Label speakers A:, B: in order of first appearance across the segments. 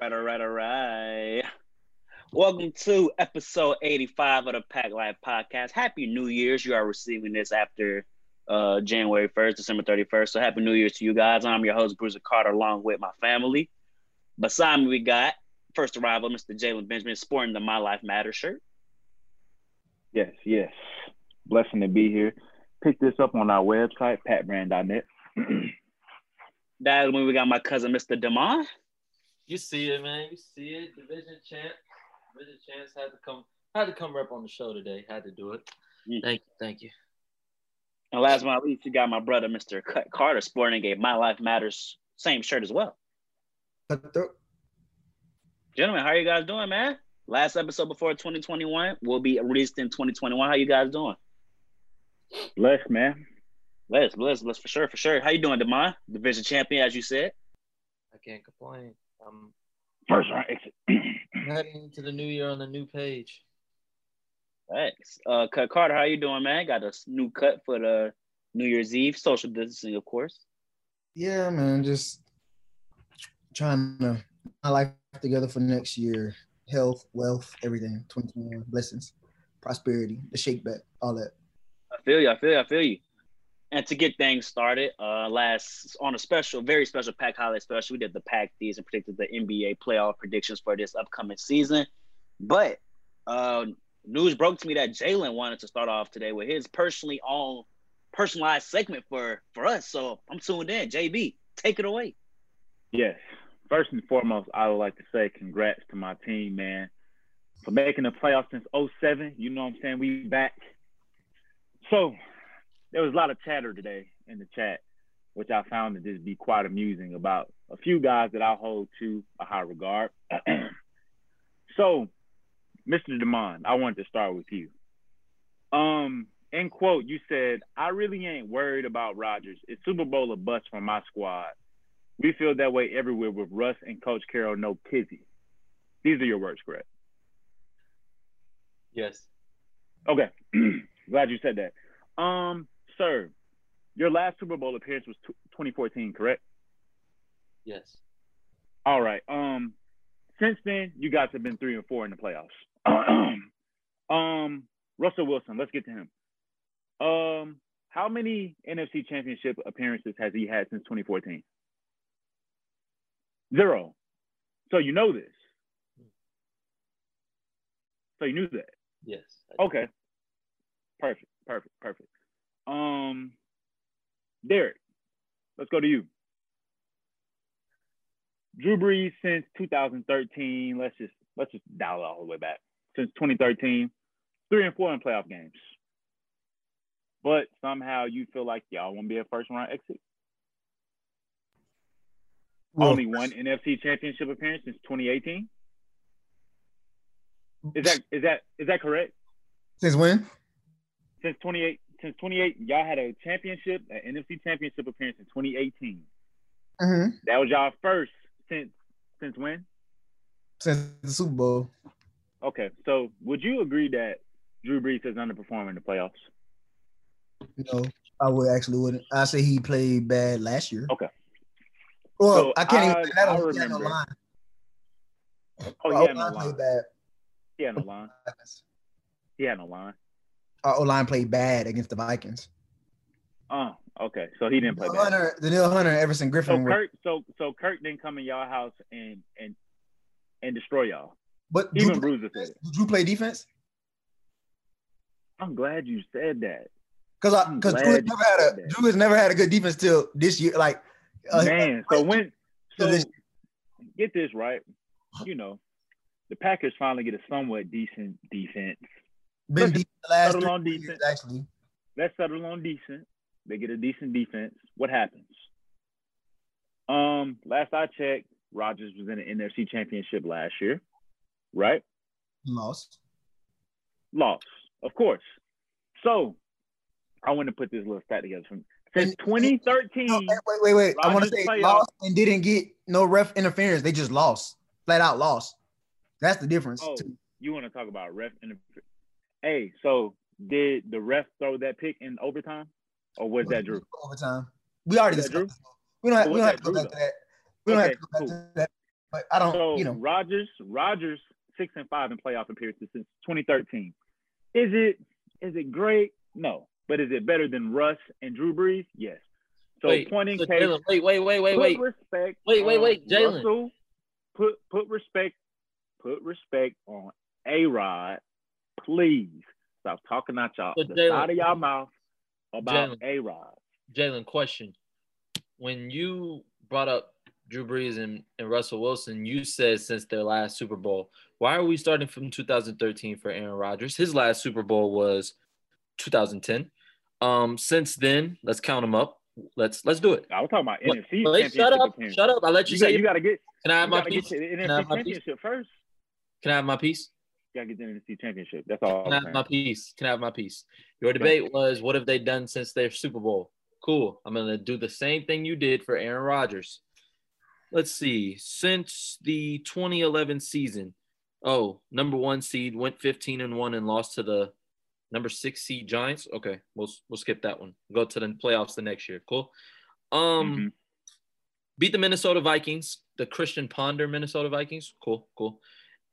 A: Right, all right, all right. Welcome to episode 85 of the Pack Life Podcast. Happy New Year's. You are receiving this after uh, January 1st, December 31st. So happy New Year's to you guys. I'm your host, Bruiser Carter, along with my family. Beside me, we got first arrival, Mr. Jalen Benjamin, sporting the My Life Matters shirt.
B: Yes, yes. Blessing to be here. Pick this up on our website, patbrand.net.
A: That when we got my cousin, Mr. Demond.
C: You see it, man. You see it. Division champ. Division champs had to come had to come rep on the show today. Had to do it.
A: Mm.
C: Thank you. Thank you.
A: And last but not least, you got my brother, Mr. Cut Carter, sporting a My Life Matters same shirt as well. Gentlemen, how are you guys doing, man? Last episode before 2021 will be released in 2021. How you guys doing?
B: Blessed, man.
A: Bless, bless, bless for sure, for sure. How you doing, Demond? Division champion, as you said.
C: I can't complain. I'm
B: First round exit.
C: heading into the new year on the new page.
A: Thanks. Uh, Cut Carter, how you doing, man? Got a s- new cut for the New Year's Eve, social distancing, of course.
D: Yeah, man, just trying to put my life together for next year. Health, wealth, everything. 2021 blessings, prosperity, the shake back, all that.
A: I feel you. I feel you. I feel you. And to get things started, uh, last on a special, very special pack holiday special, we did the pack these and predicted the NBA playoff predictions for this upcoming season. But uh, news broke to me that Jalen wanted to start off today with his personally own personalized segment for for us. So I'm tuned in. JB, take it away.
B: Yes. First and foremost, I would like to say congrats to my team, man, for making the playoffs since 07. You know what I'm saying? We back. So there was a lot of chatter today in the chat, which I found to just be quite amusing about a few guys that I hold to a high regard. so, Mr. Demond, I wanted to start with you. Um, in quote, you said, I really ain't worried about Rodgers. It's Super Bowl or bust for my squad. We feel that way everywhere with Russ and Coach Carroll, no kizzy. These are your words, correct?
C: Yes.
B: Okay. Glad you said that. Um, sir, your last Super Bowl appearance was t- 2014, correct?
C: Yes.
B: All right. Um, since then, you guys have been three and four in the playoffs. um, Russell Wilson, let's get to him. Um, how many NFC Championship appearances has he had since 2014? Zero. So you know this. So you knew that.
C: Yes.
B: Okay. Perfect. Perfect. Perfect. Um, Derek, let's go to you. Drew Brees since 2013. Let's just let's just dial it all the way back. Since 2013, three and four in playoff games. But somehow you feel like y'all won't be a first round exit.
D: Well,
B: Only one NFC Championship appearance since 2018. Is that is that is that correct?
D: since when?
B: since 28 since 28 y'all had a championship an nfc championship appearance in 2018
D: hmm
B: that was y'all first since since when
D: Since the Super Bowl.
B: okay so would you agree that drew brees has underperformed in the playoffs
D: No, I would actually wouldn't. I say he played bad last year.
B: Okay.
D: Well,
B: So
D: I can't
B: I-
D: even. That
B: I
D: don't he no
B: remember.
D: line.
B: oh had no line
D: bad.
B: he had no line he had no line
D: Our O line played bad against the Vikings.
B: oh okay so he didn't play
D: Danielle
B: bad
D: Hunter, Danielle Hunter, Everson Griffen. were,
B: Kirk so so Kirk didn't come in y'all house and and and destroy y'all
D: but
B: even bruiser said it
D: did Drew play defense?
B: i'm glad you said that
D: Because
B: I'm
D: because Drew, has never had a
B: that.
D: Drew has never had a good defense till this year. Like uh,
B: Man, so when so
D: this-
B: get this right, you know, the Packers finally get a somewhat decent defense.
D: Been deep the last
B: settle
D: three
B: on
D: years, actually.
B: Let's settle on decent. They get a decent defense. What happens? Um, last I checked, Rodgers was in the NFC Championship last year, right?
D: Lost.
B: Lost, of course. So I want to put this little stat together. From since 2013,
D: No, wait, wait, wait. I want to say lost and didn't get no ref interference. They just lost, flat out lost. That's the difference.
B: Oh,
D: too.
B: you want to talk about ref interference? Hey, so did the ref throw that pick in overtime, or was that Drew?
D: Overtime. We already
B: Was
D: discussed. this. We don't have, we don't have to go
B: Drew,
D: back to that. We don't
B: Okay,
D: have to go back
B: cool.
D: to that. But I don't,
B: So
D: you know,
B: Rodgers, Rodgers, six and five in playoff appearances since 2013. Is it is it great? No. But is it better than Russ and Drew Brees? Yes. So
C: wait,
B: pointing
C: so
B: case,
C: wait, wait, wait, wait,
B: put
C: wait.
B: respect.
C: Wait, wait, wait, Jalen.
B: Russell, put put respect, put respect on A Rod, please. Stop talking out y'all
C: So
B: the
C: Jalen-
B: side of y'all mouth about. A Rod.
C: Jalen, question. When you brought up Drew Brees and, and Russell Wilson, you said since their last Super Bowl. Why are we starting from 2013 for Aaron Rodgers? His last Super Bowl was 2010. Um, since then, let's count them up. Let's let's do it.
B: I was talking about
C: Wait,
B: NFC.
C: wait, shut up. Shut up. I let you,
B: You
C: say
B: got, you got to get.
C: Can I have my
B: got to get
C: piece? Can I have my piece?
B: championship first.
C: Can I have my piece?
B: You got to get the NFC championship. That's all.
C: Can I have my piece? Can I have my piece? Your debate was what have they done since their Super Bowl? Cool. I'm gonna do the same thing you did for Aaron Rodgers. Let's see. Since the 2011 season, oh, number one seed went 15 and one and lost to the number six seed Giants. Okay, we'll we'll skip that one. Go to the playoffs the next year. Cool. Um,
B: Mhm.
C: beat the Minnesota Vikings, the Christian Ponder Minnesota Vikings. Cool, cool.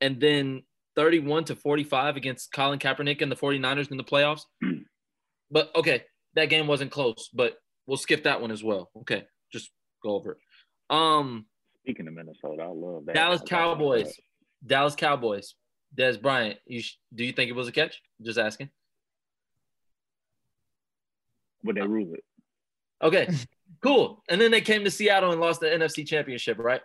C: And then 31 to 45 against Colin Kaepernick and the 49ers in the playoffs. but okay, that game wasn't close, but we'll skip that one as well. Okay, just go over it. Um,
B: Speaking of Minnesota, I love that.
C: Dallas Cowboys.
B: that.
C: Dallas Cowboys. Dez Bryant, you sh- do you think it was a catch? Just asking.
B: Would they rule it?
C: Okay, cool. And then they came to Seattle and lost the NFC Championship, right?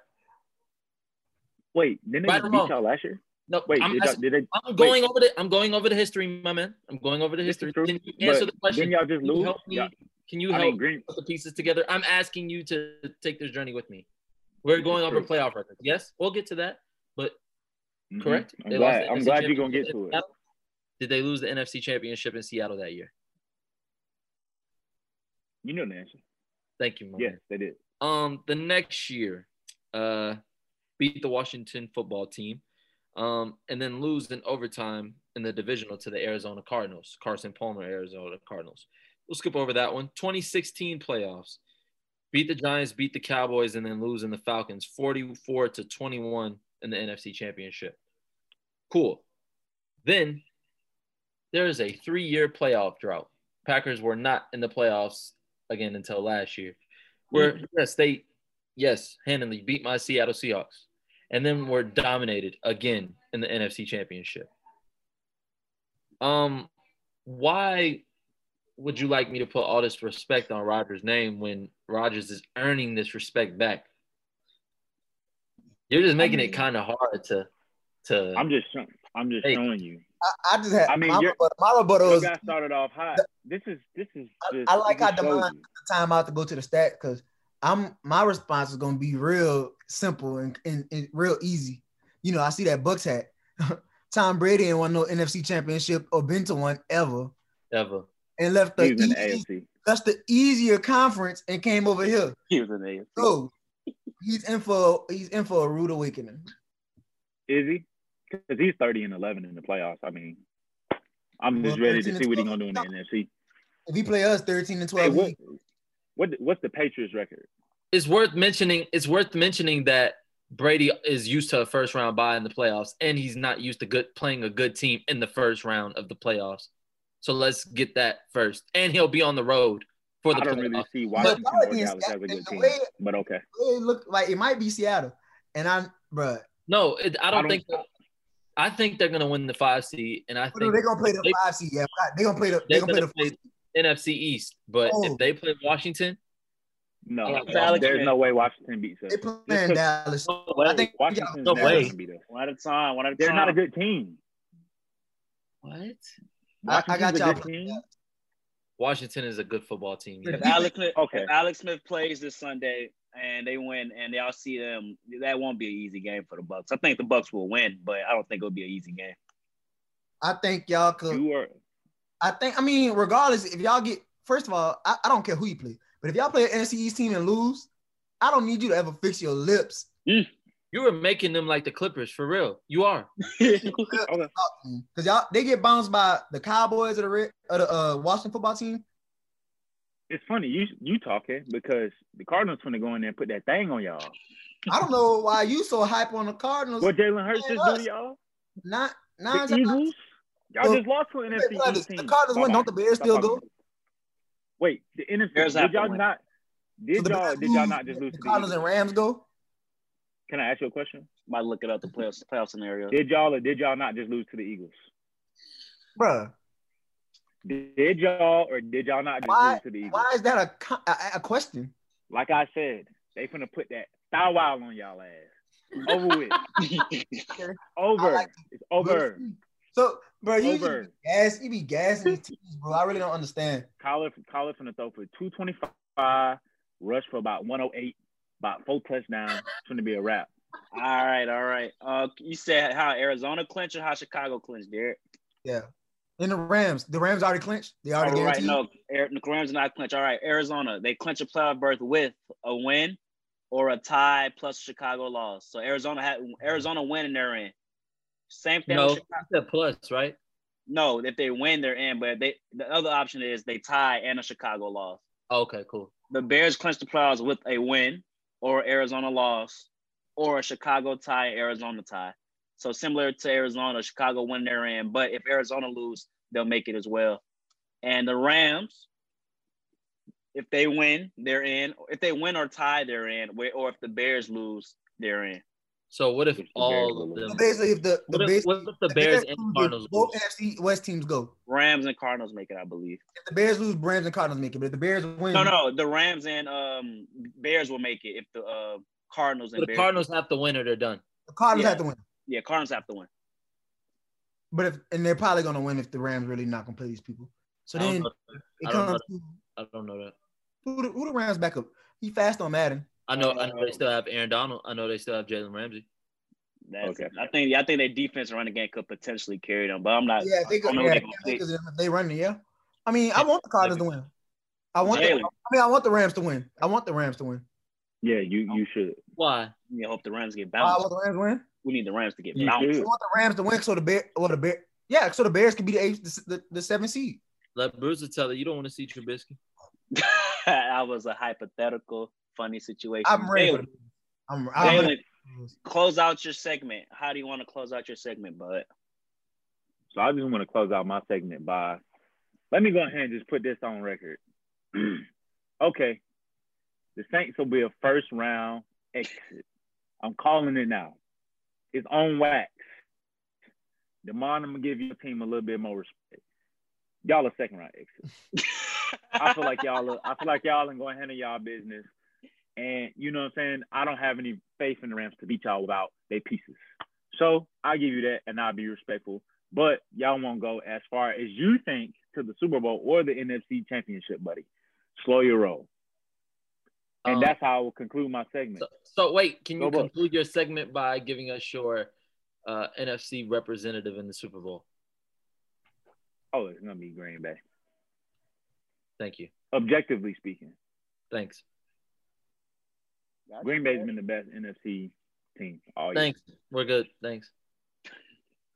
B: Wait, didn't they
C: Right
B: beat y'all last year?
C: No,
B: Wait,
C: I'm,
B: did they?
C: I'm going over the I'm going over the history, my man. I'm going over the history.
B: true,
C: Can you answer the question?
B: Didn't y'all just
C: Can you
B: lose?
C: help me?
B: Yeah.
C: Can you
B: I
C: help
B: mean, Green.
C: put the pieces together? I'm asking you to take this journey with me. We're going over
B: true.
C: playoff records. Yes, we'll get to that. But
B: Mhm.
C: correct?
B: I'm
C: They
B: glad. I'm glad you're gonna get to it.
C: Seattle? Did they lose the NFC Championship in Seattle that year?
B: You know the answer.
C: Thank you, my
B: Yes,
C: man.
B: they did.
C: Um, the next year, uh, beat the Washington football team, um, and then lose in overtime in the divisional to the Arizona Cardinals. Carson Palmer, Arizona Cardinals. We'll skip over that one. 2016 playoffs. Beat the Giants, beat the Cowboys, and then lose in the Falcons, 44 to 21 in the NFC Championship. Cool. Then there is a three-year playoff drought. Packers were not in the playoffs again until last year. Where yes, they yes, handily beat my Seattle Seahawks. And then were dominated again in the NFC Championship. Um, why would you like me to put all this respect on Rodgers' name when Rodgers is earning this respect back? You're just making it
B: mean-
C: kind of hard to to
B: I'm just. I'm just
C: Hey.
B: showing you.
D: I, I just had
B: I mean,
D: my,
B: you're-
D: rebuttal, my rebuttal
B: You
D: is
B: got started off hot. This is. This is.
D: I-
B: Just,
D: I like how
B: shows
D: Demond-
B: you.
D: time out to go to the stat because I'm my response is gonna be real simple and, and, and real easy. You know, I see that Bucs hat. Tom Brady ain't won no NFC championship or been to one ever
C: ever.
D: and left the
B: He was in the
D: easy,
B: AFC.
D: that's the easier conference and came over here.
A: He was in the AFC.
D: So he's in for he's in for a rude awakening.
B: Is he? Because he's 30 and 11 in the playoffs. I mean, I'm just
D: Well,
B: ready to see what he's gonna do in the NFC.
D: If he play us 13 and
B: Hey,
D: 12,
B: what,
D: he-
B: what? What's the Patriots record?
C: It's worth mentioning. It's worth mentioning that Brady is used to a first round bye in the playoffs, and he's not used to good playing a good team in the first round of the playoffs. So let's get that first, and he'll be on the road for the
B: I don't
C: playoffs.
B: really see
D: But
B: Washington or Dallas as a good team.
D: way-
B: But okay.
D: it look like it might be Seattle. And I'm bruh.
C: No, it, I, don't
B: I don't-
C: think. I think they're gonna win the five seed, and I
D: oh,
C: think They're
D: gonna play the
C: they-
D: five seed. Yeah, they're gonna play the
C: they're
D: they're gonna play
C: gonna
D: the
C: play NFC East. But
D: Oh.
C: if they play Washington,
B: No,
C: Yeah,
A: Alex
B: there's
A: Smith.
B: no way Washington beats us.
D: they
B: Just
D: playing
B: 'cause
D: Dallas.
C: no way.
D: I think
B: Washington's
C: No way.
B: beat us.
A: One at a time. One at a
B: They're not a good team.
C: what?
D: I, I
B: Washington's
D: got
B: a
D: y'all.
B: good team.
C: Washington is a good football team.
A: If. Alex Smith,
B: Okay.
A: if Alex Smith plays this Sunday and they win and y'all see them, that won't be an easy game for the Bucs. I think the Bucs will win, but I don't think it'll be an easy game.
D: I think y'all could.
B: You are.
D: I think. I mean, regardless, if y'all get first of all, I, I don't care who you play, but if y'all play an NFC East team and lose, I don't need you to ever fix your lips.
C: You were making them like the Clippers for real. You are.
D: Because y'all they get bounced by the Cowboys or the Red, or the uh, Washington football team.
B: It's funny you you talking because the Cardinals gonna go in there and put that thing on y'all.
D: I don't know why you so hype on the Cardinals.
B: What Jalen Hurts
D: Man,
B: just do y'all?
D: Not
B: The
D: nine.
B: Eagles? Y'all
D: Well,
B: just lost to an
D: Wait,
B: NFC
D: brothers,
B: East
D: the
B: team.
D: Cardinals win, don't the Bears still go?
B: Wait, the NFC.
A: Bears
B: Did y'all
A: win.
B: not? Did
D: So
B: y'all?
D: Bears
B: Did y'all not just lose
D: the
B: to the
D: Cardinals
B: Eagles?
D: and Rams go?
B: Can I ask you a question?
A: Might look it up the playoff playoff scenario.
B: Did y'all or did y'all not just lose to the Eagles?
D: Bruh,
B: Did y'all or did y'all not just
D: Why-
B: lose to the Eagles?
D: why is that a, a, a question?
B: Like I said, they finna put that thou wow on y'all ass. Over with. Over.
D: like
B: it's over.
D: So, bro, you
B: Over.
D: just be gas, you be gassing these teams, bro. I really don't understand.
B: Kyler, Kyler finna throw for 225, rush for about 108, about four touchdowns. It's gonna be a wrap.
A: all right, all right. Uh, you said how Arizona clinched or how Chicago clinched, Derek?
D: Yeah. And the Rams, the Rams already clinched. They already
A: All right,
D: guaranteed.
A: no, the Rams did not clinch. All right, Arizona, they clinch a playoff berth with a win or a tie plus Chicago loss. So Arizona had Arizona win and they're in. Same thing.
C: No,
A: With
C: you
A: Chicago.
C: said plus, right?
A: No, if they win, they're in. But they the other option is they tie and a Chicago loss.
C: Okay, cool.
A: The Bears clinch the playoffs with a win or Arizona loss or a Chicago tie, Arizona tie. So similar to Arizona, Chicago win they're in. But if Arizona lose, they'll make it as well. And the Rams, if they win, they're in. If they win or tie, they're in. Or if the Bears lose, they're in.
C: So what if
B: If the Bears
C: all of them?
D: So basically, if the, the
C: What if, what if the Bears and
D: lose,
C: Cardinals
D: both? NFC West teams go.
A: Rams and Cardinals make it, I believe.
D: If the Bears lose, Rams and Cardinals make it. But if the Bears win,
A: No, no, the Rams and um Bears will make it if the uh, Cardinals and
C: the
A: Bears.
C: Cardinals have to win or they're done.
D: the Cardinals
A: Yeah.
D: have to win.
A: Yeah, Cardinals have to win.
D: But if and they're probably gonna win if the Rams really not gonna play these people. So
C: I don't
D: then
C: know.
D: it
C: I don't
D: comes
C: know
D: to
C: I don't know that.
D: who the, who the Rams back up. He fast on Madden.
C: I know. I know they um, still have Aaron Donald. I know they still have Jalen Ramsey.
A: That's
B: Okay.
A: I think I think their defense running game could potentially carry them, but I'm not.
D: Yeah, they
A: I
D: go.
A: don't know
D: Yeah, they,
A: they're gonna pick.
D: if they run it. Yeah. I mean, I want the Cardinals to win. I want. The, I mean, I want the Rams to win. I want the Rams to win.
B: Yeah, you you should.
C: Why?
A: You hope the Rams get
D: I
A: bounced.
D: want the Rams to win.
A: We need the Rams to get
B: You
A: bounced.
D: I want the Rams to win so the bear or the bear. Yeah, so the Bears can be the eighth, the, the, the seventh seed.
C: Let Bruiser tell you, You don't want to see Trubisky.
A: I was a hypothetical, funny situation.
D: I'm ready. For
A: Jalen,
D: the, I'm, I'm
A: Jalen,
D: ready.
A: close out your segment. How do you want to close out your segment, bud?
B: So I just want to close out my segment by let me go ahead and just put this on record. okay. The Saints will be a first round exit. I'm calling it now. It's on wax. Demond, I'm gonna give your team a little bit more respect. Y'all a second round exit. I feel like y'all are, I feel like y'all are going to handle y'all business. And you know what I'm saying? I don't have any faith in the Rams to beat y'all without their pieces. So I'll give you that and I'll be respectful. But y'all won't go as far as you think to the Super Bowl or the NFC championship, buddy. Slow your roll. And
C: Um,
B: that's how I will conclude my segment.
C: So, so wait, can you
B: Go
C: conclude your segment by giving us your uh, NFC representative in the Super Bowl?
B: Oh, it's gonna be Green Bay.
C: Thank you.
B: Objectively speaking.
C: Thanks.
B: Green Bay's been the best NFC team all year.
C: Thanks. We're good. Thanks.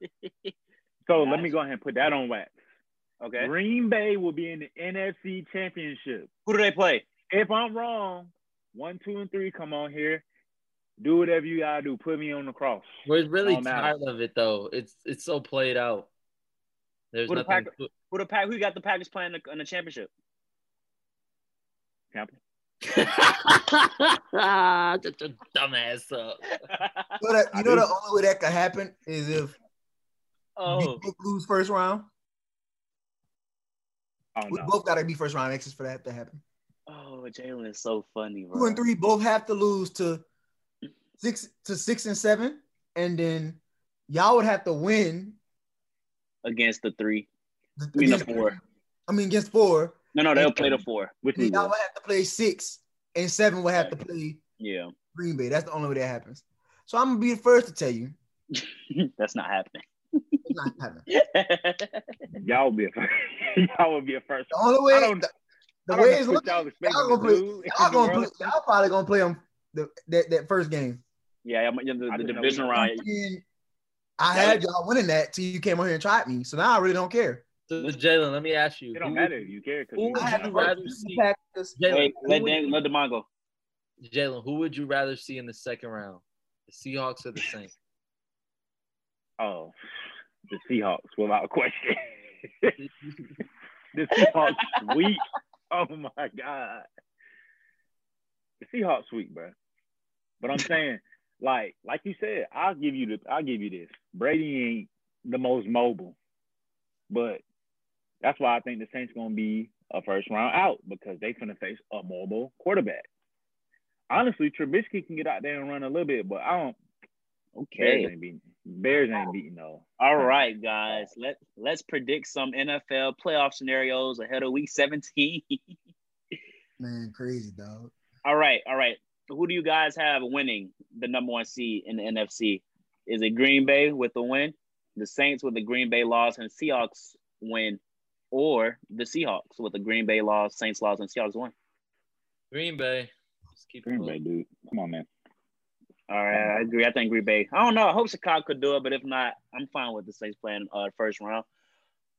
B: So let me go ahead and put that on wax.
A: Okay.
B: Green Bay will be in the NFC championship.
A: Who do they play?
B: If I'm wrong, one, two, and three, come on here. Do whatever you gotta do. Put me on the cross.
C: We're really
B: Don't matter.
C: tired of it though. It's it's so played out. There's
A: Who the
C: nothing.
A: Packers- Who the pack? Who got the Packers playing in the, in the championship?
B: Tampa.
C: Just a dumbass up.
D: You know, that, you know the only way that could happen is if
A: oh,
D: we lose first round.
B: Oh
D: We
B: no.
D: both got to be first round exits for that to happen.
A: oh, Jalen is so funny, bro.
D: Two and three both have to lose to six to six and seven, and then y'all would have to win.
A: against the three.
D: The,
A: I mean,
D: against-
A: four.
D: I mean, against four,
A: No, no, they'll play the four.
B: Which
D: then
B: we
D: y'all
B: will.
D: have to play six, and seven will have to play
A: Yeah,
D: Green Bay. That's the only way that happens. So I'm gonna be the first to tell you
A: that's not happening.
D: it's not happening.
B: Y'all will be a first. y'all will be a first.
D: The only way,
B: I don't-
D: the, the
B: I
D: way
B: know
D: it's looking,
B: y'all
D: y'all gonna play,
B: do in
D: y'all gonna play,
B: world.
D: y'all probably gonna play them the, that that first game.
A: yeah, I'm- the,
B: I
A: the division
B: we-
A: round.
D: I had y'all winning that till you came on here and tried me. So now I really don't care.
C: So, Jalen, let me ask you.
B: It don't
C: who-
B: matter if you care. 'cause
C: who
B: you
C: would you
D: to
C: rather see?
D: Packers.
C: Jalen,
A: Hey,
C: who
A: let
C: would
A: Dan,
C: you-
A: let Demond go.
C: Jalen, who would you rather see in the second round? The Seahawks or the Saints?
B: Oh, the Seahawks, without a question. the Seahawks sweet. Oh my god. The Seahawks sweet, bro. But I'm saying, like, like you said, I'll give you the I'll give you this. Brady ain't the most mobile. But that's why I think the Saints gonna be a first round out because they gonna face a mobile quarterback. Honestly, Trubisky can get out there and run a little bit, but I don't.
A: Okay.
B: Bears ain't beating. Bears ain't beating no.
A: All right, guys. Let let's predict some NFL playoff scenarios ahead of Week 17.
D: Man, crazy dog.
A: all right, all right. Who do you guys have winning the number one seed in the NFC? Is it Green Bay with the win, the Saints with the Green Bay loss, and Seahawks win, or the Seahawks with the Green Bay loss, Saints loss, and Seahawks win?
C: Green Bay. Let's keep
B: Green Bay, dude. Come on, man.
A: All right, I agree. I think Green Bay. I don't know. I hope Chicago could do it, but if not, I'm fine with the Saints playing uh first round.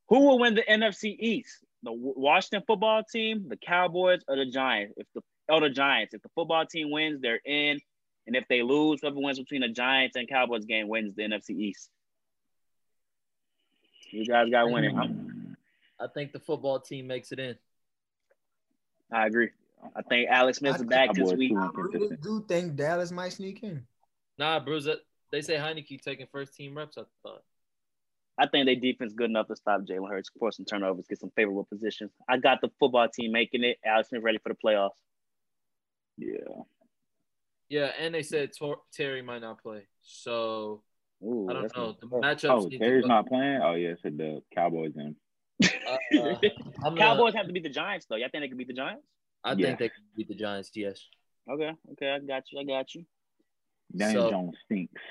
A: Who will win the NFC East? The Washington football team, the Cowboys, or the Giants? If the or the Giants, if the football team wins, they're in, and if they lose, whoever wins between the Giants and Cowboys game wins the NFC East. You guys got winning. I'm-
C: I think the football team makes it in.
A: I agree. I think Alex Smith is back this week.
B: too
D: I really do think Dallas might sneak in.
C: Nah, Bruce. They say Heinicke taking first team reps. I thought.
A: I think their defense good enough to stop Jalen Hurts, force some turnovers, get some favorable positions. I got the football team making it. Alex Smith ready for the playoffs.
B: Yeah.
C: Yeah, and they said Tor- Terry might not play. So
A: Ooh,
C: I don't know. The
A: good.
C: matchups.
B: Oh,
C: need
B: Terry's not playing. Oh yeah, said the Cowboys in.
C: Uh, I'm gonna-
A: Cowboys have to beat the Giants though. Y'all think they can beat the Giants?
C: I
B: Yeah.
C: think they can beat the Giants. Yes.
A: Okay, okay, I got you. I got you.
B: Daniel
C: So-
B: Jones stinks.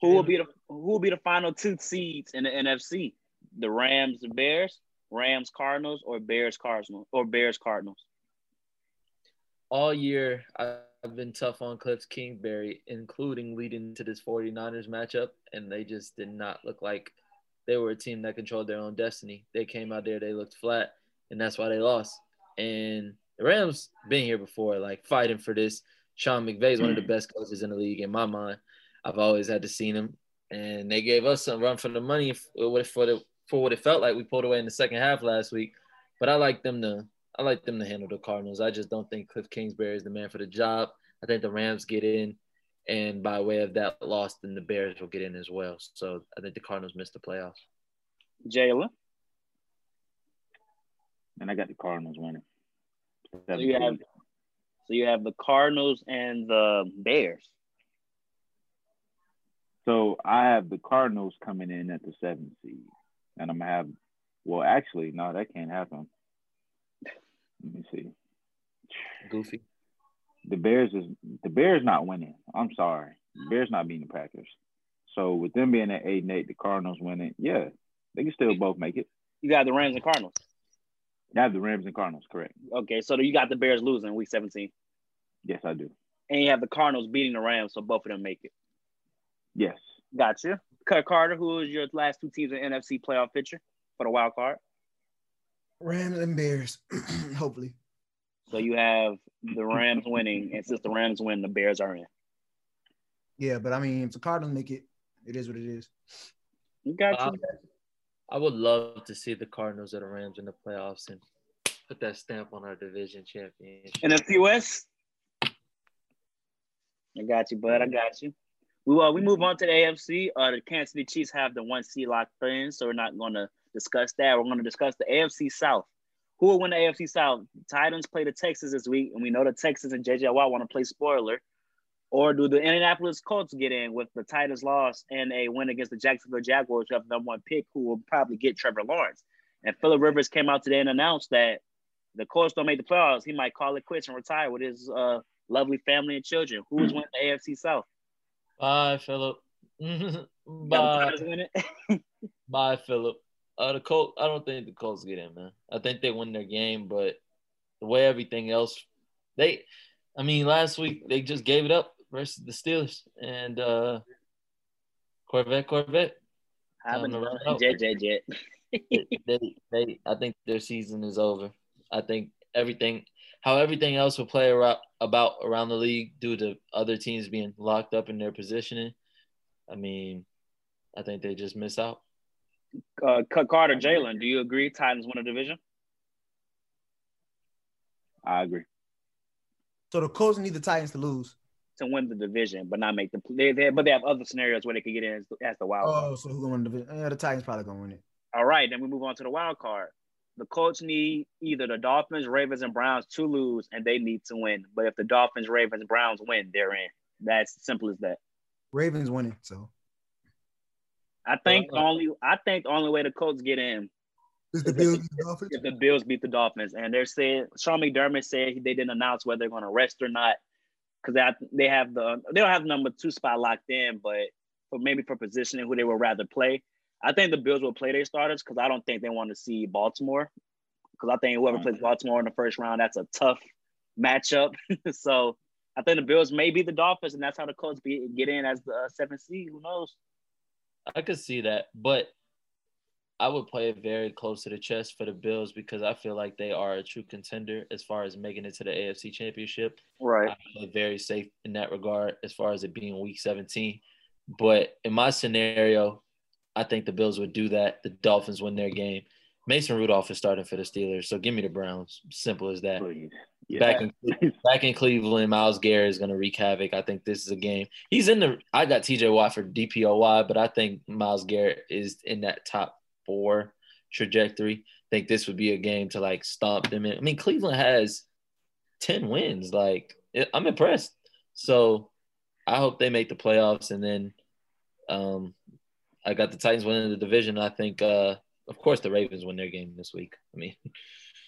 A: Who will be the Who will be the final two seeds in the NFC? The Rams, the Bears, Rams, Cardinals, or Bears, Cardinals, or Bears, Cardinals?
C: All year, I've been tough on Cliff Kingsbury, including leading to this 49ers matchup, and they just did not look like they were a team that controlled their own destiny. They came out there, they looked flat, and that's why they lost. And the Rams been here before, like fighting for this. Sean McVay is one of the mm. best coaches in the league in my mind. I've always had to see him, and they gave us some run for the money for for the for what it felt like we pulled away in the second half last week. But I like them to I like them to handle the Cardinals. I just don't think Cliff Kingsbury is the man for the job. I think the Rams get in, and by way of that loss, then the Bears will get in as well. So I think the Cardinals miss the playoffs.
A: Jalen.
B: And I got the Cardinals winning.
A: So you have, so you have the Cardinals and the Bears.
B: So I have the Cardinals coming in at the seventh seed, and I'm gonna have. Well, actually, no, that can't happen. Let me see.
C: Goofy.
B: The Bears is the Bears not winning. I'm sorry, the Bears not beating the Packers. So with them being at eight and eight, the Cardinals winning, yeah, they can still both make it.
A: You got the Rams and Cardinals.
B: I have the Rams and Cardinals, correct?
A: Okay, so you got the Bears losing Week 17,
B: Yes, I do.
A: and you have the Cardinals beating the Rams, so both of them make it.
B: Yes.
A: Gotcha. Kurt Carter, who is your last two teams in NFC playoff picture for the wild card?
D: Rams and Bears, hopefully.
A: So you have the Rams winning, and since the Rams win, the Bears are in.
D: Yeah, but I mean, if the Cardinals make it, it is what it is.
A: You got
C: Wow.
A: you.
C: I would love to see the Cardinals or the Rams in the playoffs and put that stamp on our division championship.
A: NFC West. I got you, bud. I got you. We uh, we move on to the AFC. Uh, the Kansas City Chiefs have the one seed locked in, so we're not going to discuss that. We're going to discuss the AFC South. Who will win the AFC South? Titans play the Texans this week, and we know the Texans and JJ Watt want to play spoiler. Or do the Indianapolis Colts get in with the Titans loss and a win against the Jacksonville Jaguars, who have the number one pick, who will probably get Trevor Lawrence? And Philip Rivers came out today and announced that the Colts don't make the playoffs. He might call it quits and retire with his uh, lovely family and children. Who is winning the AFC South?
C: Bye, Philip. Bye,
A: Titans winning it?
C: bye, Philip. Uh, the Colts. I don't think the Colts get in, man. I think they win their game, but the way everything else, they. I mean, last week they just gave it up versus the Steelers and uh Corvette, Corvette.
A: I'm
C: Time to run.
A: Jet, jet, jet.
C: they, they, I think their season is over. I think everything. how everything else will play around, about around the league due to other teams being locked up in their positioning, I mean, I think they just miss out.
A: Uh, Carter, Jalen, do you agree Titans win a division?
B: I agree.
D: So the Colts need the Titans to lose.
A: To win the division, but not make the they, they but they have other scenarios where they could get in as, as the wild.
D: Oh,
A: card.
D: so who gonna win the division? Yeah, the Titans probably gonna win it.
A: All right, then we move on to the wild card. The Colts need either the Dolphins, Ravens, and Browns to lose, and they need to win. But if the Dolphins, Ravens, Browns win, they're in. That's simple as that.
D: Ravens winning, so
A: I think the only I think the only way the Colts get in
D: is the Bills the Dolphins.
A: if the Bills beat the Dolphins, and they're saying Sean McDermott said they didn't announce whether they're going to rest or not because they they have the they don't have number two spot locked in, but for maybe for positioning who they would rather play. I think the Bills will play their starters because I don't think they want to see Baltimore because I think whoever plays Baltimore in the first round that's a tough matchup. so I think the Bills may be the Dolphins, and that's how the Colts be, get in as the uh, seventh seed. Who knows?
C: I could see that, but I would play it very close to the chest for the Bills because I feel like they are a true contender as far as making it to the AFC Championship.
A: Right.
C: I feel very safe in that regard as far as it being Week 17. But in my scenario, I think the Bills would do that. The Dolphins win their game. Mason Rudolph is starting for the Steelers, so give me the Browns. Simple as that.
B: Please. Yeah.
C: Back in back in Cleveland, Myles Garrett is going to wreak havoc. I think this is a game. He's in the. I got T.J. Watt for DPOY, but I think Myles Garrett is in that top four trajectory. I think this would be a game to like stomp them in. I mean, Cleveland has ten wins. Like I'm impressed. So I hope they make the playoffs, and then um, I got the Titans winning the division. I think, uh, of course, the Ravens win their game this week. I mean,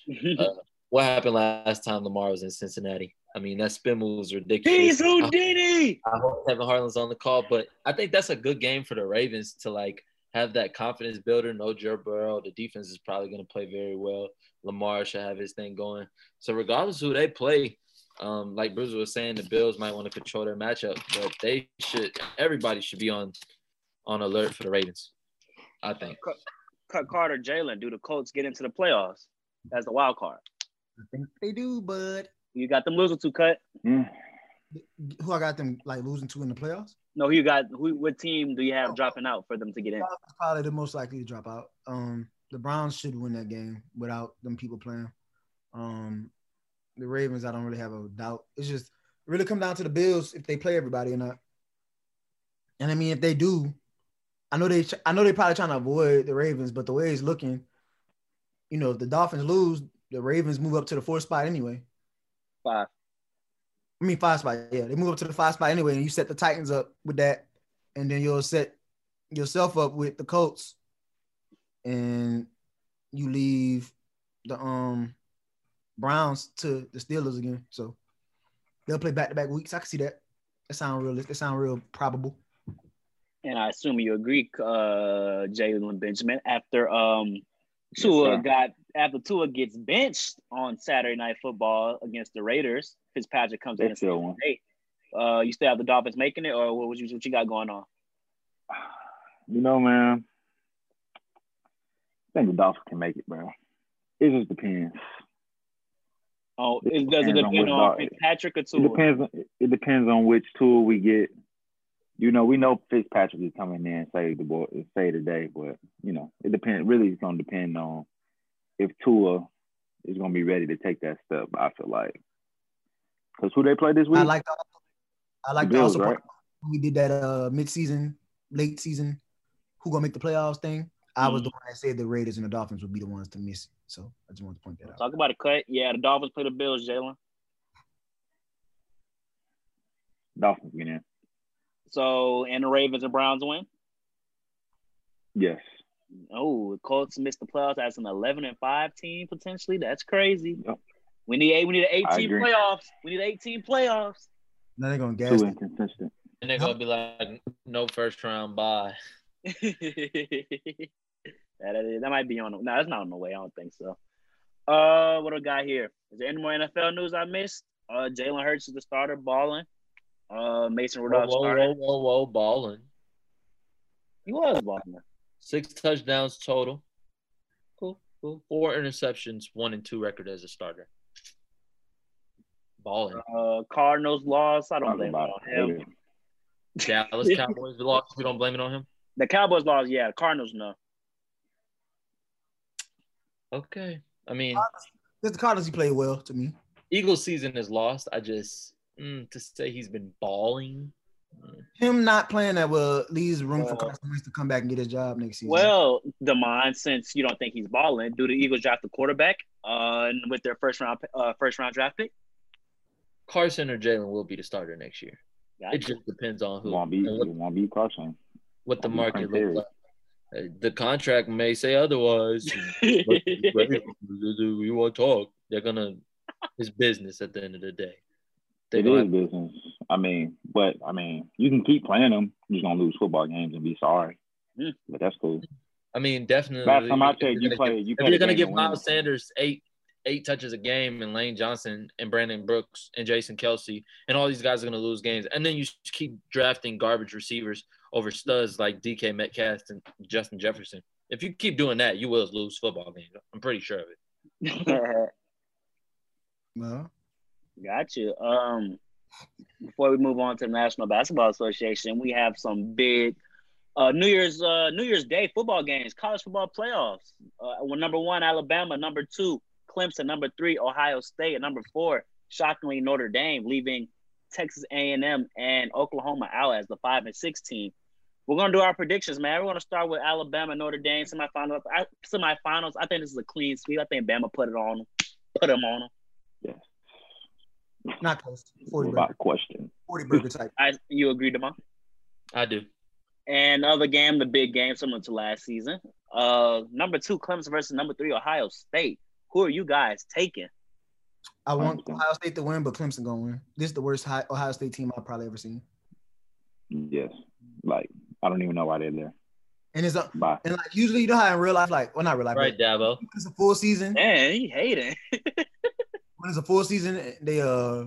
C: uh, what happened last time Lamar was in Cincinnati? I mean, that spin move was ridiculous.
A: He's Houdini.
C: I hope Kevin Harlan's on the call, but I think that's a good game for the Ravens to like have that confidence builder. No Joe Burrow. The defense is probably going to play very well. Lamar should have his thing going. So regardless who they play, um, like Bruce was saying, the Bills might want to control their matchup, but they should. Everybody should be on on alert for the Ravens. I think.
A: Cut Carter, Jalen. Do the Colts get into the playoffs as the wild card?
D: I think they do, but
A: You got them losing to cut.
B: Mm.
D: who I got them like losing to in the playoffs?
A: No, who you got? Who? What team do you have dropping out for them to get in?
D: Probably the most likely to drop out. Um, the Browns should win that game without them people playing. Um, the Ravens, I don't really have a doubt. It's just really come down to the Bills if they play everybody or not. And I mean, if they do, I know they, I know they probably trying to avoid the Ravens, but the way it's looking, you know, if the Dolphins lose, the Ravens move up to the fourth spot anyway.
A: Five.
D: I mean, five spot. Yeah, they move up to the five spot anyway, and you set the Titans up with that, and then you'll set yourself up with the Colts, and you leave the um Browns to the Steelers again. So they'll play back to back weeks. I can see that. That sound realistic. That sound real probable.
A: And I assume you agree, uh, Jalen Benjamin. After um, Tua
B: sir.
A: got after Tua gets benched on Saturday Night Football against the Raiders, Fitzpatrick comes in and
B: That's
A: says. "Hey, uh, you still have the Dolphins making it, or what was you what you got going on?"
B: You know, man. I think the Dolphins can make it, bro. It just depends.
A: Oh,
B: It
A: it, does it
B: depends on
A: depend on
B: dog-
A: Fitzpatrick or
B: It depends. It depends on which tool we get. You know, we know Fitzpatrick is coming in and save the boy, save the day, but you know, it depends. Really, it's gonna depend on if Tua is gonna be ready to take that step. I feel like because who they play this week?
D: I like the, I like
B: The
D: the
B: Bills,
D: also
B: right?
D: we did that uh mid season, late season, who gonna make the playoffs thing. I was
A: Mhm.
D: the one that said the Raiders and the Dolphins would be the ones to miss. it. So I just wanted to point that out.
A: Talk about a cut. Yeah, the Dolphins play the Bills, Jalen.
B: Dolphins get in.
A: So and the Ravens and Browns win.
B: Yes.
A: Oh, the Colts missed the playoffs as an eleven and five team potentially. That's crazy.
B: Yep.
A: We need eight. We need an eighteen playoffs. We need eighteen playoffs.
D: Now they're gonna gas
B: Too inconsistent.
C: And they're gonna be like, no first round bye.
A: that, that that might be on. The, no, that's not on the way. I don't think so. Uh, what do we got here? Is there any more NFL news I missed? Uh, Jalen Hurts is the starter, balling. Uh, Mason
C: Whoa,
A: Rudolph
C: whoa,
A: starting.
C: whoa, whoa, whoa, balling.
A: He was balling.
C: Six touchdowns total. Cool, cool. Four interceptions, one and two record as a starter. balling.
A: Uh, Cardinals lost. I don't
B: Talk
A: blame it
B: about
A: on
B: it.
A: him.
B: Hater.
C: Dallas Cowboys lost. We don't blame it on him.
A: The Cowboys lost. Yeah, Cardinals no.
C: Okay. I mean,
D: Because the Cardinals, he played well to me.
C: Eagles season is lost. I just mm, to say he's been balling. mm,
D: Him not playing that well leaves room for Carson Wentz to come back and get his job next season.
A: Well, Demond, since you don't think he's balling, do the Eagles draft the quarterback uh, with their first round uh, first round draft pick?
C: Carson or Jalen will be the starter next year.
A: Gotcha.
C: It just depends on who
B: Won't be
C: and what,
B: won't be Carson.
C: what the
B: won't
C: market
B: Prince
C: looks like. The contract may say otherwise. But we want to talk. They're gonna. It's business at the end of the day. They
B: It business. I mean, but I mean, you can keep playing them. You're just gonna lose football games and be sorry.
A: Mm.
B: But that's cool.
C: I mean, definitely.
B: Last time I
C: if
B: checked,
C: you're
B: you
C: gonna
B: play.
C: give-
B: You
C: If
B: play
C: you're gonna give
B: to win.
C: Miles Sanders eight eight touches a game, and Lane Johnson and Brandon Brooks and Jason Kelce, and all these guys are gonna lose games, and then you just keep drafting garbage receivers over studs like DK Metcalf and Justin Jefferson. If you keep doing that, you will lose football games. I'm pretty sure of it.
D: well,
A: Got you. Um, before we move on to the National Basketball Association, we have some big uh, New Year's uh, New Year's Day football games, college football playoffs. Uh, well, number one, Alabama. Number two, Clemson. Number three, Ohio State. And number four, shockingly, Notre Dame, leaving Texas A&M and Oklahoma out as the five and six team. We're gonna do our predictions, man. We're gonna start with Alabama, Notre Dame semifinals. I, semifinals. I think this is a clean sweep. I think Bama put it on them, put them on them.
B: Yes.
D: not close. 40 burger,
B: question.
D: 40 burger type.
A: I, you agree, Demond?
C: I do.
A: And other game, the big game, similar to last season. Uh, number two, Clemson versus number three, Ohio State. Who are you guys taking?
D: I want Ohio State to win, but Clemson gonna win. This is the worst Hi- Ohio State team I've probably ever seen.
B: Yes. Like I don't even know why they're there.
D: And it's a,
B: Bye.
D: and like usually you know how in real life, like well not real life,
C: Right,
D: but
C: Dabo.
D: it's a full season.
A: Man, he hating.
D: When it's a full season, they uh,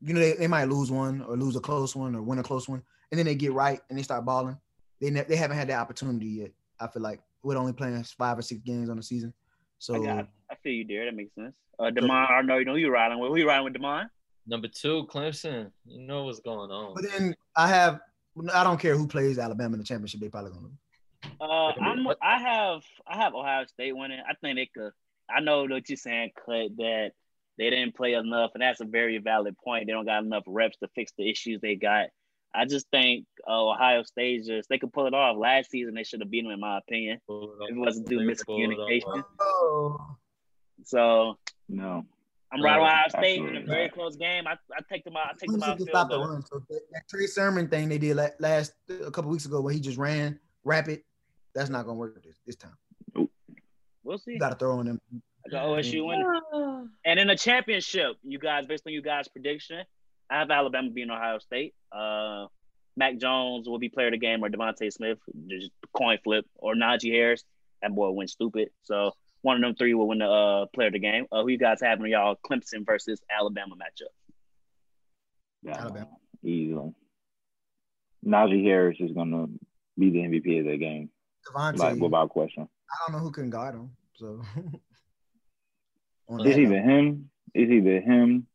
D: you know they, they might lose one or lose a close one or win a close one, and then they get right and they start balling. They ne- they haven't had that opportunity yet. I feel like with only playing five or six games on the season. So
A: I got. I feel you, dear. That makes sense. Uh, Demond, I know you know who you riding with. Who you riding with, Demond?
C: Number two, Clemson. You know what's going on.
D: But then I have I don't care who plays Alabama in the championship, they probably gonna lose.
A: Uh, I'm. I have. I have Ohio State winning. I think they could. I know what you're saying, Cut. That they didn't play enough, and that's a very valid point. They don't got enough reps to fix the issues they got. I just think uh, Ohio State just they could pull it off. Last season they should have beaten them, in my opinion. If it wasn't due miscommunication.
D: Oh,
A: So
B: No.
A: I'm riding
C: Right.
A: Ohio State in a very
B: not.
A: close game. I, I take them out. I take them out.
D: can
A: field
D: stop the run. So that, that Trey Sermon thing they did la- last a couple weeks ago where he just ran rapid, that's not gonna work this, this time.
A: We'll see.
D: You gotta throw on them.
A: I got OSU winning. And in the championship, you guys, based on you guys' prediction, I have Alabama beating Ohio State. Uh, Mac Jones will be player of the game, or DeVonta Smith, just coin flip, or Najee Harris. That boy went stupid. So one of them three will win the uh, player of the game. Uh, who you guys having y'all Clemson versus Alabama matchup?
B: Yeah.
D: Alabama.
B: Easily. Najee Harris is gonna be the MVP of that game.
D: DeVonta,
B: Like without question.
D: I don't know who can guard him. So On
B: It's
D: that
B: either
D: note,
B: him, it's either him,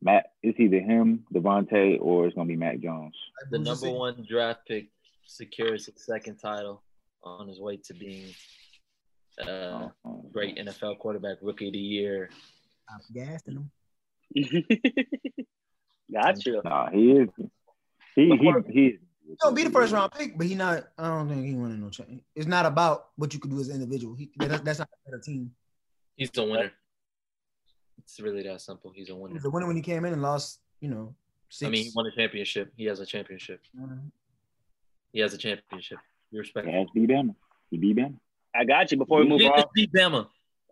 B: Matt, it's either him, DeVonta, or it's gonna be Mac Jones.
C: The number one draft pick secures his second title on his way to being uh,
B: Um,
C: great NFL quarterback, rookie of the year.
D: I'm gassing him.
A: Got you.
B: Nah, he is. He he he.
D: He don't be the first round pick, but he not. I don't think he winning no change. It's not about what you could do as an individual. He, that, that's not a better team.
C: He's the winner. It's really that simple. He's a winner.
D: was a winner when he came in and lost. You know, six.
C: I mean, he won a championship. He has a championship.
D: Mhm.
C: He has a championship. You respect
B: He
C: him.
B: has beat Bama. He beat Bama.
A: I got you. Before we move on,
C: just beat Bama.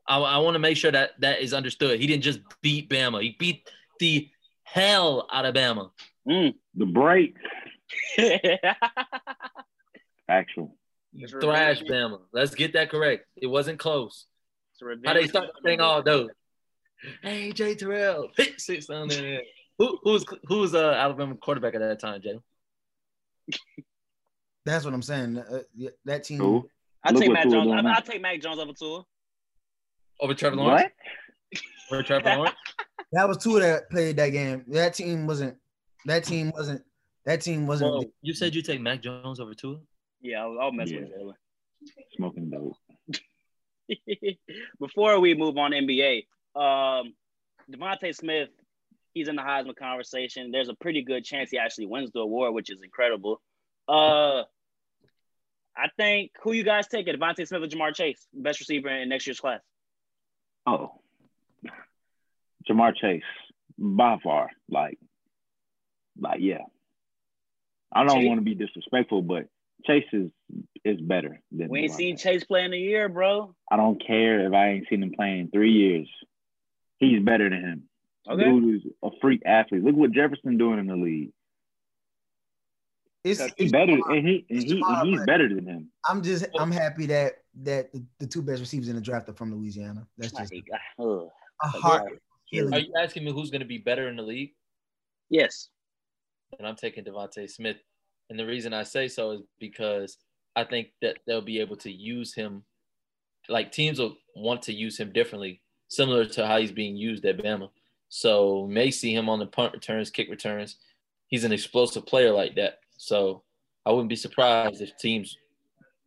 C: I, I want to make sure that that is understood. He didn't just beat Bama. He beat the hell out of Bama.
A: Mm.
B: The break. Actual.
C: He
A: It's
C: thrashed
A: revenge.
C: Bama. Let's get that correct. It wasn't close.
A: It's a revenge.
C: How they start saying all those? Hey, Jay Terrell, pick six down there. Who, who's who's uh Alabama quarterback at that time, Jay?
D: That's what I'm saying. Uh, yeah, that team.
B: Who?
A: I
B: Look
A: take
B: what
A: Mac Jones.
B: doing
A: I,
B: now.
A: I take Mac Jones over Tua.
C: Over Trevor Lawrence?
B: What?
C: Over Trevor Lawrence?
D: That was two that played that game. That team wasn't. That team wasn't. That team wasn't.
C: Well, you said you take Mac Jones over Tua.
A: Yeah, I'll, I'll mess
B: Yeah.
A: with Jalen.
B: Smoking dope.
A: Before we move on NBA, um, DeVonta Smith, he's in the Heisman conversation. There's a pretty good chance he actually wins the award, which is incredible. Uh, I think who you guys take it, DeVonta Smith or Ja'Marr Chase, best receiver in next year's class.
B: Oh, Ja'Marr Chase, by far, like, like yeah. I don't
A: Chase-
B: want to be disrespectful, but Chase is is better than.
A: We ain't seen Chase play in a year, bro.
B: I don't care if I ain't seen him play in three years. He's better than him.
A: Okay.
B: Dude is a freak athlete. Look what Jefferson doing in the league.
D: It's,
B: He's
D: it's
B: better, and he, and he and he's better than him.
D: I'm just. I'm happy that that the, the two best receivers in the draft are from Louisiana. That's just
A: Like,
D: a heart.
C: Are you asking me who's going to be better in the league?
A: Yes.
C: And I'm taking DeVonta Smith. And the reason I say so is because I think that they'll be able to use him. Like teams will want to use him differently, similar to how he's being used at Bama. So may see him on the punt returns, kick returns. He's an explosive player like that. So I wouldn't be surprised if teams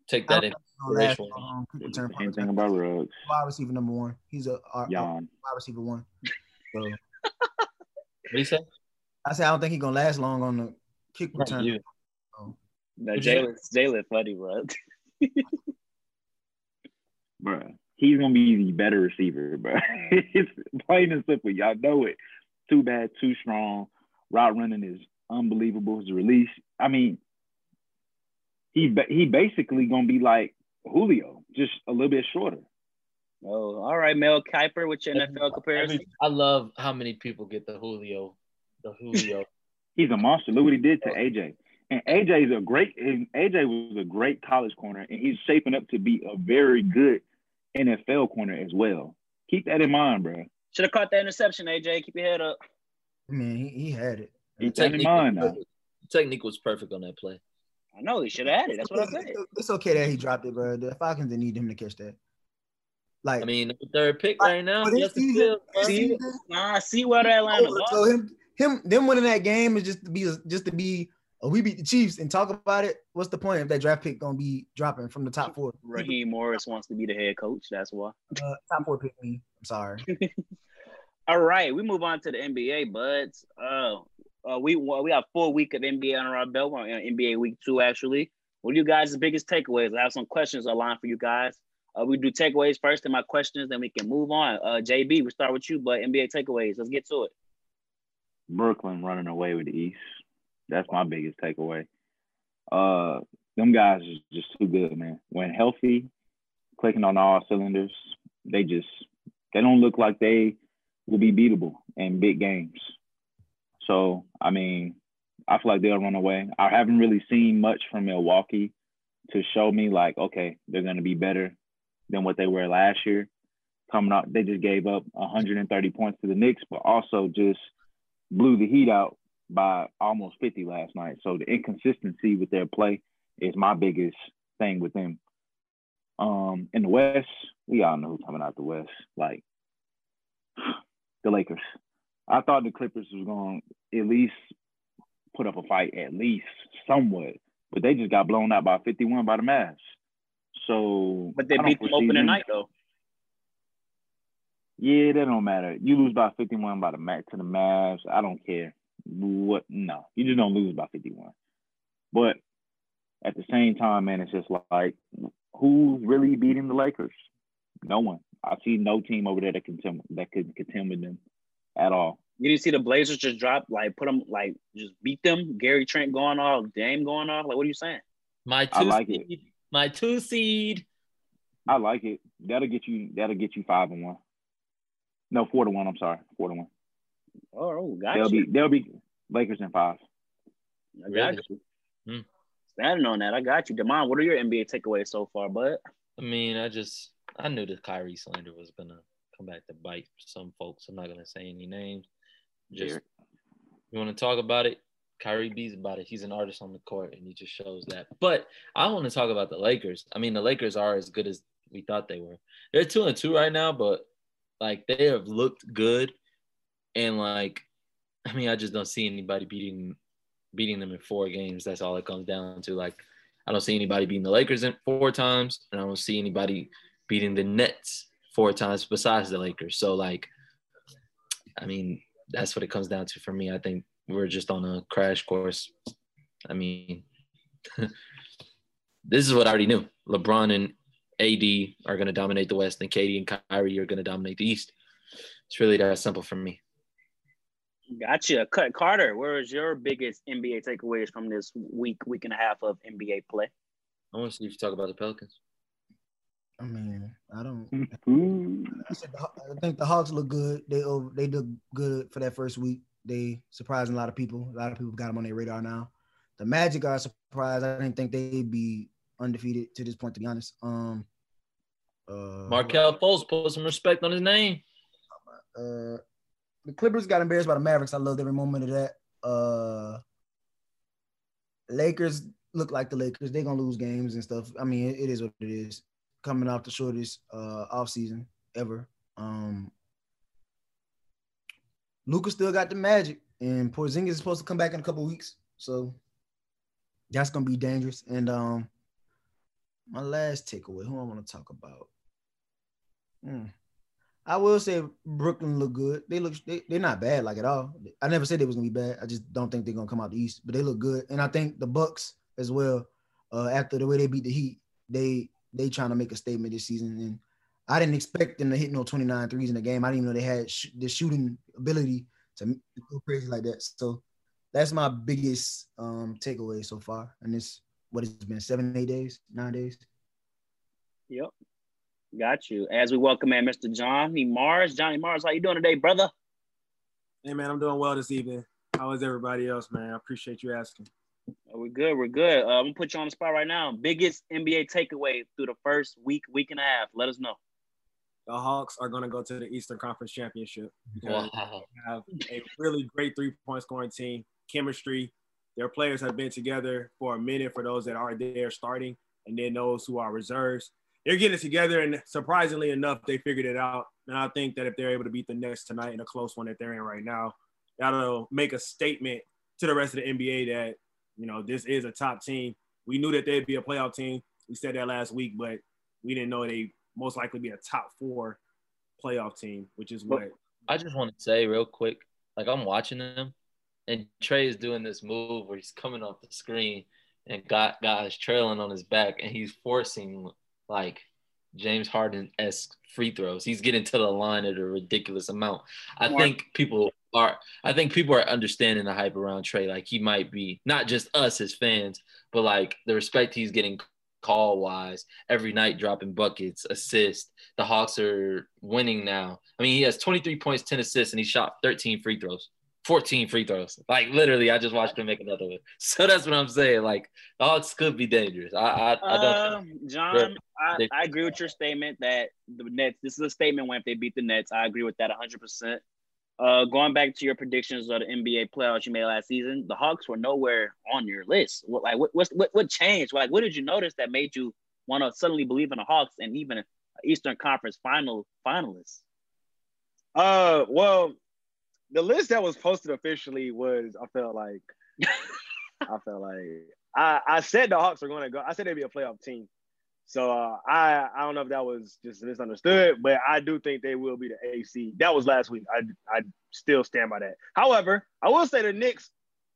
C: take that in.
D: Oh, last,
C: Racial.
D: um, kick return,
B: Same
D: punt
B: thing about Ruggs.
D: wide receiver number one. He's a, a, a wide receiver one. So
C: What do you say?
D: I said I don't think he's gonna last long on the kick
C: Not
D: return.
C: you.
A: No,
C: Who'd you
A: Jalen, Jalen funny, bro.
B: Bruh, he's gonna be the better receiver, but it's plain and simple. Y'all know it. Too bad, too strong. Route running is unbelievable. His release. I mean, he he basically gonna be like Julio, just a little bit shorter.
A: Oh, all right, Mel Kiper with your NFL
C: Every-
A: comparison.
C: I love how many people get the Julio, the Julio.
B: He's a monster. Look what he did to AJ. And AJ is a great. And AJ was a great college corner, and he's shaping up to be a very good NFL corner as well. Keep that in mind, bro.
A: Should have caught that interception, AJ. Keep your head up.
D: I mean, he, he had it.
B: Keep that in
C: Technique
B: mind
C: was
B: now.
C: Technique was perfect on that play.
A: I know he should have had it. That's what I said.
D: It's okay that he dropped it, bro. The Falcons didn't need him to catch that. Like,
C: I mean, the third pick right now.
D: but his
C: Justin
D: season-
C: Fields,
D: his.
A: See? Nah, I see where the Atlanta
D: Oh,
A: lost.
D: so him, him, them winning that game is just to be, just to be. Oh, we beat the Chiefs and talk about it. What's the point if that draft pick gonna be dropping from the top four?
A: Raheem Morris wants to be the head coach. That's why.
D: Uh, top four pick me. I'm sorry.
A: All right, we move on to the NBA, buds. Uh, uh, we well, we have full week of NBA under our belt. We're on NBA week two, actually. What are you guys' biggest takeaways? I have some questions aligned for you guys. Uh, we do takeaways first, and my questions, then we can move on. Uh, JB, we start with you, but NBA takeaways. Let's get to it.
B: Brooklyn running away with the East. That's my biggest takeaway. Uh, them guys is just too good, man. When healthy, clicking on all cylinders, they just they don't look like they will be beatable in big games. So I mean, I feel like they'll run away. I haven't really seen much from Milwaukee to show me like, okay, they're gonna be better than what they were last year. Coming out, they just gave up 130 points to the Knicks, but also just blew the Heat out by almost 50 last night. So the inconsistency with their play is my biggest thing with them. Um, in the West, we all know who's coming out the West. Like the Lakers. I thought the Clippers was going to at least put up a fight, at least somewhat, but they just got blown out by 51 by the Mavs. So,
A: But they beat them opening night, though.
B: Yeah, that don't matter. You lose by 51 by the Mac to the Mavs. I don't care. What? No, you just don't lose by 51. But at the same time, man, it's just like who's really beating the Lakers? No one. I see no team over there that can contend, that could contend with them at all.
A: You didn't see the Blazers just drop, like, put them, like, just beat them. Gary Trent going off, Dame going off. Like, what are you saying?
C: My two
B: I like it.
C: seed. My two seed.
B: I like it. That'll get you. That'll get you five and one. No, four to one. I'm sorry, four to one.
A: Oh, oh got
B: They'll
A: you.
B: be. They'll be Lakers in five.
A: I got
C: Really?
A: you.
C: Hmm.
A: Standing on that, I got you. Demond, what are your NBA takeaways so far, bud?
C: I mean, I just I knew the Kyrie slander was gonna come back to bite some folks. I'm not gonna say any names. Just
B: Derek.
C: you want to talk about it? Kyrie B's about it. He's an artist on the court, and he just shows that. But I want to talk about the Lakers. I mean, the Lakers are as good as we thought they were. They're two and two right now, but like they have looked good, and like, I mean, I just don't see anybody beating beating them in four games. That's all it comes down to. Like, I don't see anybody beating the Lakers in four times, and I don't see anybody beating the Nets four times besides the Lakers. So like, I mean, that's what it comes down to for me. I think we're just on a crash course. I mean, this is what I already knew. LeBron and AD are going to dominate the West, and KD and Kyrie are going to dominate the East. It's really that simple for me.
A: Gotcha. Cut Carter, where is your biggest NBA takeaways from this week, week and a half of NBA play?
C: I want to see if you talk about the Pelicans.
D: I mean, I don't. I, said the, I think the Hawks look good. They over, they did good for that first week. They surprising a lot of people. A lot of people got them on their radar now. The Magic are surprised. I didn't think they'd be undefeated to this point, to be honest. Um,
C: uh, Markelle Fultz put some respect on his name.
D: Uh, the Clippers got embarrassed by the Mavericks. I loved every moment of that. Uh, Lakers look like the Lakers. They're gonna lose games and stuff. I mean, it, it is what it is. Coming off the shortest uh off season ever. Um, Luka still got the magic, and Porzingis is supposed to come back in a couple weeks, so that's gonna be dangerous. And um, my last takeaway, who I want to talk about. Hmm. I will say Brooklyn look good. They look they, they're not bad like at all. I never said they was gonna be bad. I just don't think they're gonna come out the East, but they look good. And I think the Bucks as well. Uh, after the way they beat the Heat, they they trying to make a statement this season. And I didn't expect them to hit no 29 threes in the game. I didn't even know they had sh- the shooting ability to go crazy like that. So that's my biggest um, takeaway so far. And this what it's been seven, eight days, nine days.
A: Yep. Got you. As we welcome in Mr. Johnny Mars. Johnny Mars, how you doing today, brother?
E: Hey man, I'm doing well this evening. How is everybody else, man? I appreciate you asking.
A: Oh, we're good. We're good. Uh, I'm gonna put you on the spot right now. Biggest NBA takeaway through the first week, week and a half. Let us know.
E: The Hawks are gonna go to the Eastern Conference Championship.
C: Wow.
E: Have a really great three point scoring team, chemistry. Their players have been together for a minute for those that are there starting, and then those who are reserves they're getting it together, and surprisingly enough, they figured it out. And I think that if they're able to beat the Nets tonight in a close one that they're in right now, that'll make a statement to the rest of the NBA that you know this is a top team. We knew that they'd be a playoff team. We said that last week, but we didn't know they most likely be a top four playoff team, which is what.
C: I just want to say real quick, like I'm watching them, and Trey is doing this move where he's coming off the screen and got guys trailing on his back, and he's forcing like James Harden esque free throws. He's getting to the line at a ridiculous amount. I think people are I think people are understanding the hype around Trey. Like he might be not just us as fans, but like the respect he's getting call wise every night dropping buckets, assists. The Hawks are winning now. I mean, he has 23 points, 10 assists, and he shot 13 free throws. 14 free throws. Like literally, I just watched him make another one. So that's what I'm saying. Like the Hawks could be dangerous. I I, I don't.
A: Um, John, I, I, agree with your statement that the Nets. This is a statement when if they beat the Nets. I agree with that 100. percent uh, going back to your predictions of the NBA playoffs you made last season, the Hawks were nowhere on your list. What like what what what changed? Like what did you notice that made you want to suddenly believe in the Hawks and even Eastern Conference final finalists?
F: Uh, well, the list that was posted officially was I felt like I felt like I, I said the Hawks are going to go. I said they'd be a playoff team. So uh, I I don't know if that was just misunderstood, but I do think they will be the AC. That was last week. I I still stand by that. However, I will say the Knicks,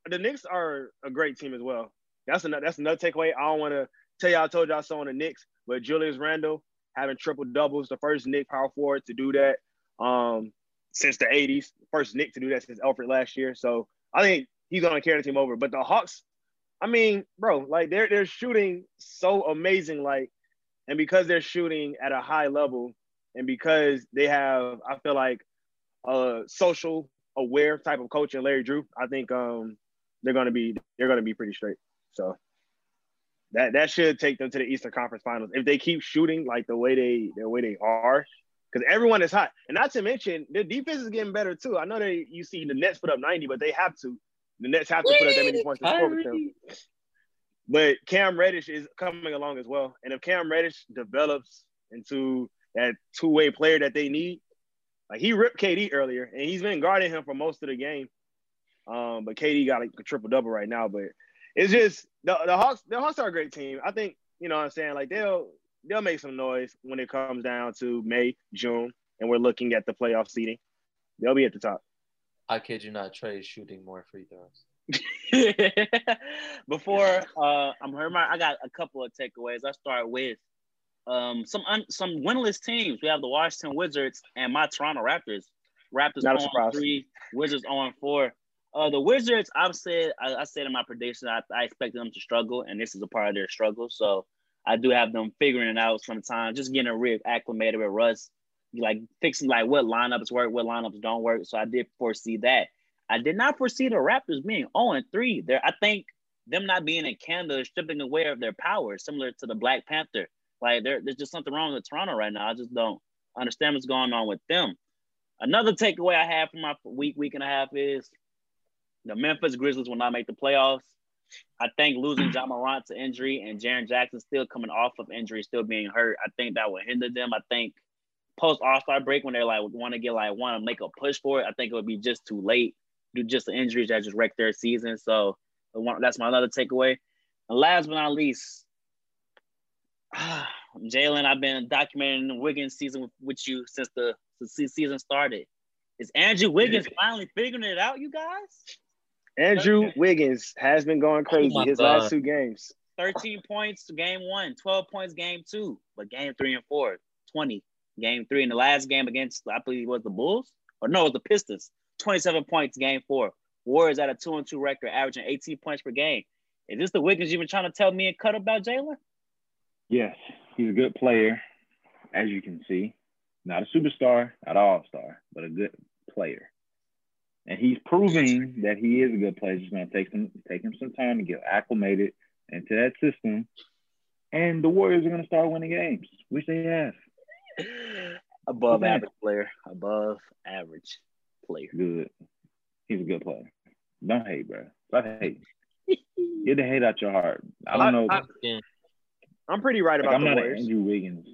F: the Knicks are a great team as well. That's another that's another takeaway. I don't want to tell y'all I told y'all so on the Knicks, but Julius Randle having triple doubles, the first Knick power forward to do that. Um, since the 80s. First Knick to do that since Elfrid last year. So I think he's gonna carry the team over. But the Hawks, I mean, bro, like they're they're shooting so amazing, like, and because they're shooting at a high level, and because they have, I feel like a social aware type of coach in Larry Drew, I think um they're gonna be they're gonna be pretty straight. So that that should take them to the Eastern Conference Finals. If they keep shooting like the way they the way they are, because everyone is hot. And not to mention, their defense is getting better too. I know they you see the Nets put up 90, but they have to. The Nets have to put up that many points to score with them. But Cam Reddish is coming along as well. And if Cam Reddish develops into that two-way player that they need, Like he ripped KD earlier, and he's been guarding him for most of the game. Um, but KD got like a triple double right now. But it's just the the Hawks. The Hawks are a great team. I think you know what I'm saying. Like they'll they'll make some noise when it comes down to May, June, and we're looking at the playoff seeding. They'll be at the top.
C: I kid you not, Trey is shooting more free throws.
A: Before uh, I'm heard my, I got a couple of takeaways. I start with um, some un, some winless teams. We have the Washington Wizards and my Toronto Raptors. Raptors
F: Not
A: on
F: surprise.
A: three, Wizards on four. Uh, the Wizards, I've said, I, I said in my prediction, I, I expect them to struggle, and this is a part of their struggle. So I do have them figuring it out sometimes, just getting reacclimated with Russ, like fixing like what lineups work, what lineups don't work. So I did foresee that. I did not foresee the Raptors being 0 and 3. There, I think them not being in Canada stripping away of their power, similar to the Black Panther. Like there, there's just something wrong with Toronto right now. I just don't understand what's going on with them. Another takeaway I have from my week, week and a half is the Memphis Grizzlies will not make the playoffs. I think losing mm. John Morant to injury and Jaren Jackson still coming off of injury, still being hurt, I think that would hinder them. I think post All Star break when they're like want to get like want to make a push for it, I think it would be just too late due just the injuries that just wrecked their season. So that's my other takeaway. And last but not least, Jalen, I've been documenting the Wiggins season with, you since the, since the season started. Is Andrew Wiggins finally figuring it out, you guys?
F: Andrew Wiggins has been going oh crazy
C: my
F: his
C: God.
F: last two games.
A: 13 points game one, 12 points game two, but game three and four, 20 game three. In the last game against, I believe it was the Bulls, or no, it was the Pistons, 27 points game four. Warriors at a two and two record, averaging 18 points per game. Is this the Wiggins you've been trying to tell me and cut about Jalen?
B: Yes, he's a good player, as you can see. Not a superstar, not all star, but a good player. And he's proving that he is a good player. It's just gonna take some take him some time to get acclimated into that system. And the Warriors are gonna start winning games, which they have.
A: Above
B: Okay.
A: average player, above average player.
B: Good. He's a good player. Don't hate, bro. Stop hate. Get the hate out your heart. I don't know.
F: I, I'm pretty right
B: like,
F: about
B: I'm
F: the
B: not an
F: Warriors.
B: Andrew Wiggins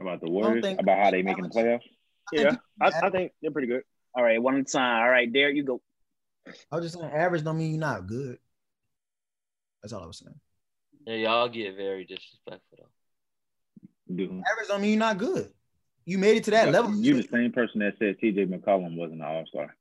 B: about the Warriors, about how they making the playoffs.
F: Yeah, I, I think they're pretty good.
A: All right, one at a time. All right, Derek, you go.
D: I was just saying, average don't mean you're not good. That's all I was saying.
C: Yeah, y'all get very disrespectful though.
B: Do.
D: Average don't mean you're not good. You made it to that level.
B: You're the same person that said C.J. McCollum wasn't an All Star.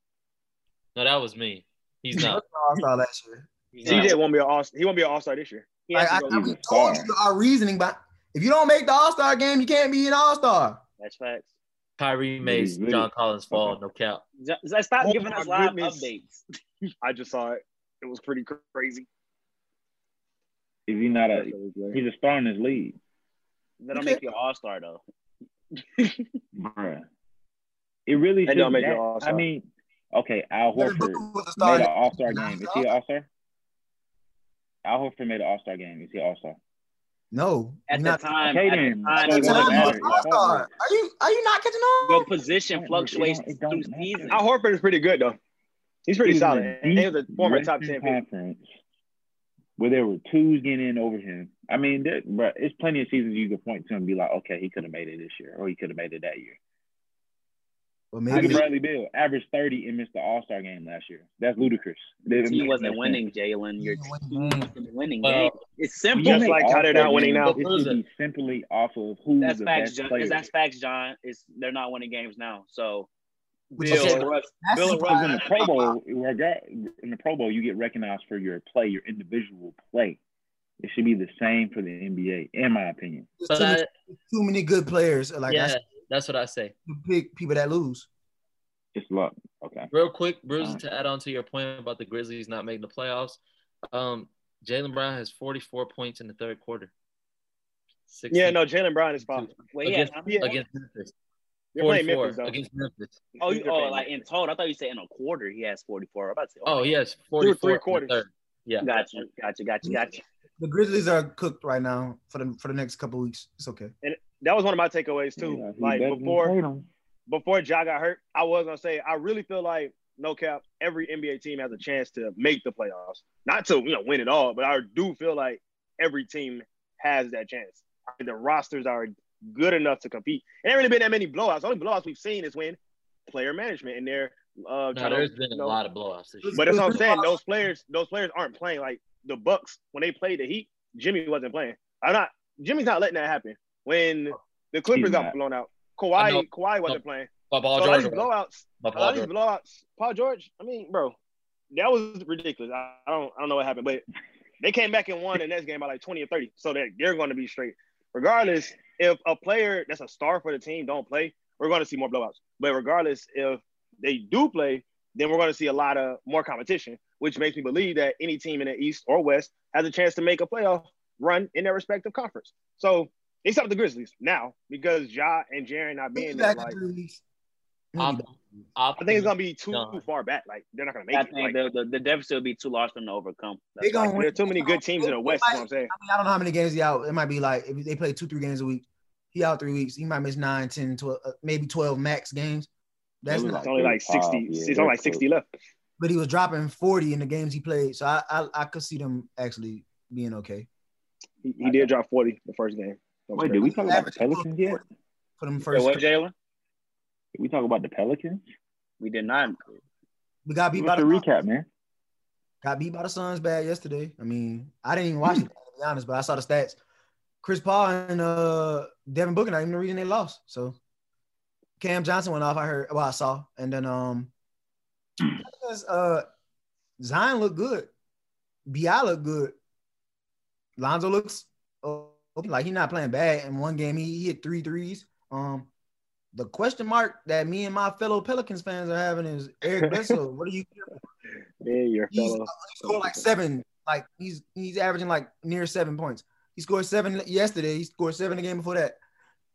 C: No, that was me. He's not.
D: All star last year.
F: CJ won't be an all. Star he won't be an all star this year.
D: Like,
A: to
D: I,
A: go-
B: He's
D: we
B: a
D: told you our reasoning, but if you don't make the All Star game, you can't be an All Star.
A: That's facts.
C: Kyrie made
B: really-
C: John Collins fall. No cap.
A: Just, just stop
F: Oh
A: giving
F: my
A: us live
F: goodness.
A: updates.
F: I just saw it. It was pretty crazy.
B: Is he not a? He's a star in his league,
A: That don't make you an all star though.
B: bruh. It really
F: They
B: should.
F: don't make you
B: that-
F: an All-Star.
B: I mean, okay, Al
D: Devin
B: Horford
D: Booker was a star.
B: made an All Star game. Is he an
D: All-Star.
B: All Star? Al Horford made an All Star game. Is he All Star?
D: No,
A: At
D: you're
A: the time,
B: Okay,
A: at the time,
B: So
A: he
D: At the
B: it
A: wasn't
B: doesn't
D: time, he was
B: matter.
D: an All-Star. Are you are you not catching
A: Your
D: on?
A: position
B: It
A: fluctuates
B: don't- it don't
A: through
B: matter.
A: season.
F: Al Horford is pretty good though. He's pretty
B: He was
F: solid. he was a
B: deep
F: former top ten pick.
B: conference where there were twos getting in over him. I mean, there, bruh, it's plenty of seasons you could point to and be like, okay, he could have made it this year, or he could have made it that year.
D: Well,
B: Look
D: maybe
B: at Bradley Beal, averaged thirty and missed the All Star game last year. That's ludicrous.
A: Your team wasn't winning, Jalen. Your
D: He
A: team
D: wasn't
A: wasn't winning
C: Well.
A: It's simple.
F: Just like how they're
B: All-Star
F: not winning now.
B: It should be simply off of who
A: That's
B: the
A: facts,
B: best
A: John.
B: player.
A: That's facts, John. It's they're not winning games now. So
D: Which
A: Beal,
D: is-
A: and Russ,
D: Beal
A: Russ
B: in the Pro Bowl, regard- in the Pro Bowl, you get recognized for your play, your individual play. It should be the same for the NBA, in my opinion.
D: There's
C: But
D: too, many,
C: I,
D: too many good players. Like
C: yeah,
D: that's
C: that's what I say.
D: to pick people that lose.
B: Just luck. Okay.
C: Real quick, Bruce,
B: Alright.
C: to add on to your point about the Grizzlies not making the playoffs, um, Jaylen Brown has 44 points in the third quarter. 16
F: Yeah, no, Jaylen Brown is fine.
A: Wait, yeah,
C: against,
A: how many-
C: against Memphis.
F: They're playing
C: 44
F: Memphis though.
C: against Memphis.
A: Oh, you,
F: They're
A: oh, like in total. I thought you said in a quarter he has 44. I'm about to say,
C: Oh, he has
F: Through
C: 44
F: three quarters.
C: third. Yeah.
A: Got you, got you, got you, got you.
D: The Grizzlies are cooked right now for the for the next couple weeks. It's okay.
F: That was one of my takeaways too.
B: Yeah,
F: like before before Ja got hurt, I was gonna say I really feel like no cap, every NBA team has a chance to make the playoffs. Not to you know win it all, but I do feel like every team has that chance. The rosters are good enough to compete. There ain't really been that many blowouts. The only blowouts we've seen is when player management and they're uh,
C: No,
F: trying
C: there's
F: to,
C: been
F: you
C: a lot of blowouts this year.
F: But that's what I'm saying. Those players, those players aren't playing like the Bucks when they played the Heat. Jimmy wasn't playing. I'm not. Jimmy's not letting that happen. When the Clippers got blown out. Kawhi, Kawhi wasn't playing.
C: But Paul
F: So
C: George,
F: these blowouts,
C: but Paul
F: these
C: George,
F: blowouts. Paul George. I mean, bro, that was ridiculous. I, I don't, I don't know what happened, but they came back and won the next game by like 20 or 30. So that they're going to be straight. Regardless, if a player that's a star for the team don't play, we're going to see more blowouts. But regardless, if they do play, then we're going to see a lot of more competition, which makes me believe that any team in the East or West has a chance to make a playoff run in their respective conference. So except the Grizzlies now, because Ja and Jaren not being there, like
D: three weeks. He'll
C: Op-
D: be back.
F: I think it's gonna be too
C: No.
F: far back. Like they're not gonna make
A: I
F: it.
A: think
F: Like,
A: the, the, the deficit will be too large for them to overcome.
D: They
A: That's why.
D: gonna win.
F: there are too many good teams in the West. Is what I'm saying.
D: I mean, I don't know how many games he out. It might be like if they play two, three games a week. He out three weeks. He might miss nine, 10, 12, uh, maybe 12 max games. That's not,
F: It's only like 60.
B: Five, yeah,
F: it's only like
B: that's
F: 60 left.
D: but he was dropping 40 in the games he played. So I, I, I could see them actually being okay.
F: He, he did drop 40 the first game. That
B: Wait, did we talk about the Pelicans yet?
D: Put them
A: Say
D: first,
A: what, Jalen?
B: Did we talk about the Pelicans?
A: We did not.
D: we got beat by
B: What's
D: the
B: the recap, man?
D: got beat by the Suns bad yesterday. I mean, I didn't even watch it to be honest, but I saw the stats. Chris Paul and uh Devin Booker not even the reason they lost. So Cam Johnson went off. I heard. Well, I saw, and then um, because, uh, Zion looked good. Bi looked good. Lonzo looks uh, like he's not playing bad. In one game, he, he hit three threes. Um, the question mark that me and my fellow Pelicans fans are having is Eric Bledsoe. what are you?
F: Yeah, your
D: He's,
F: fellow.
D: he scored like seven. Like he's he's averaging like near seven points. He scored seven yesterday. He scored seven the game before that.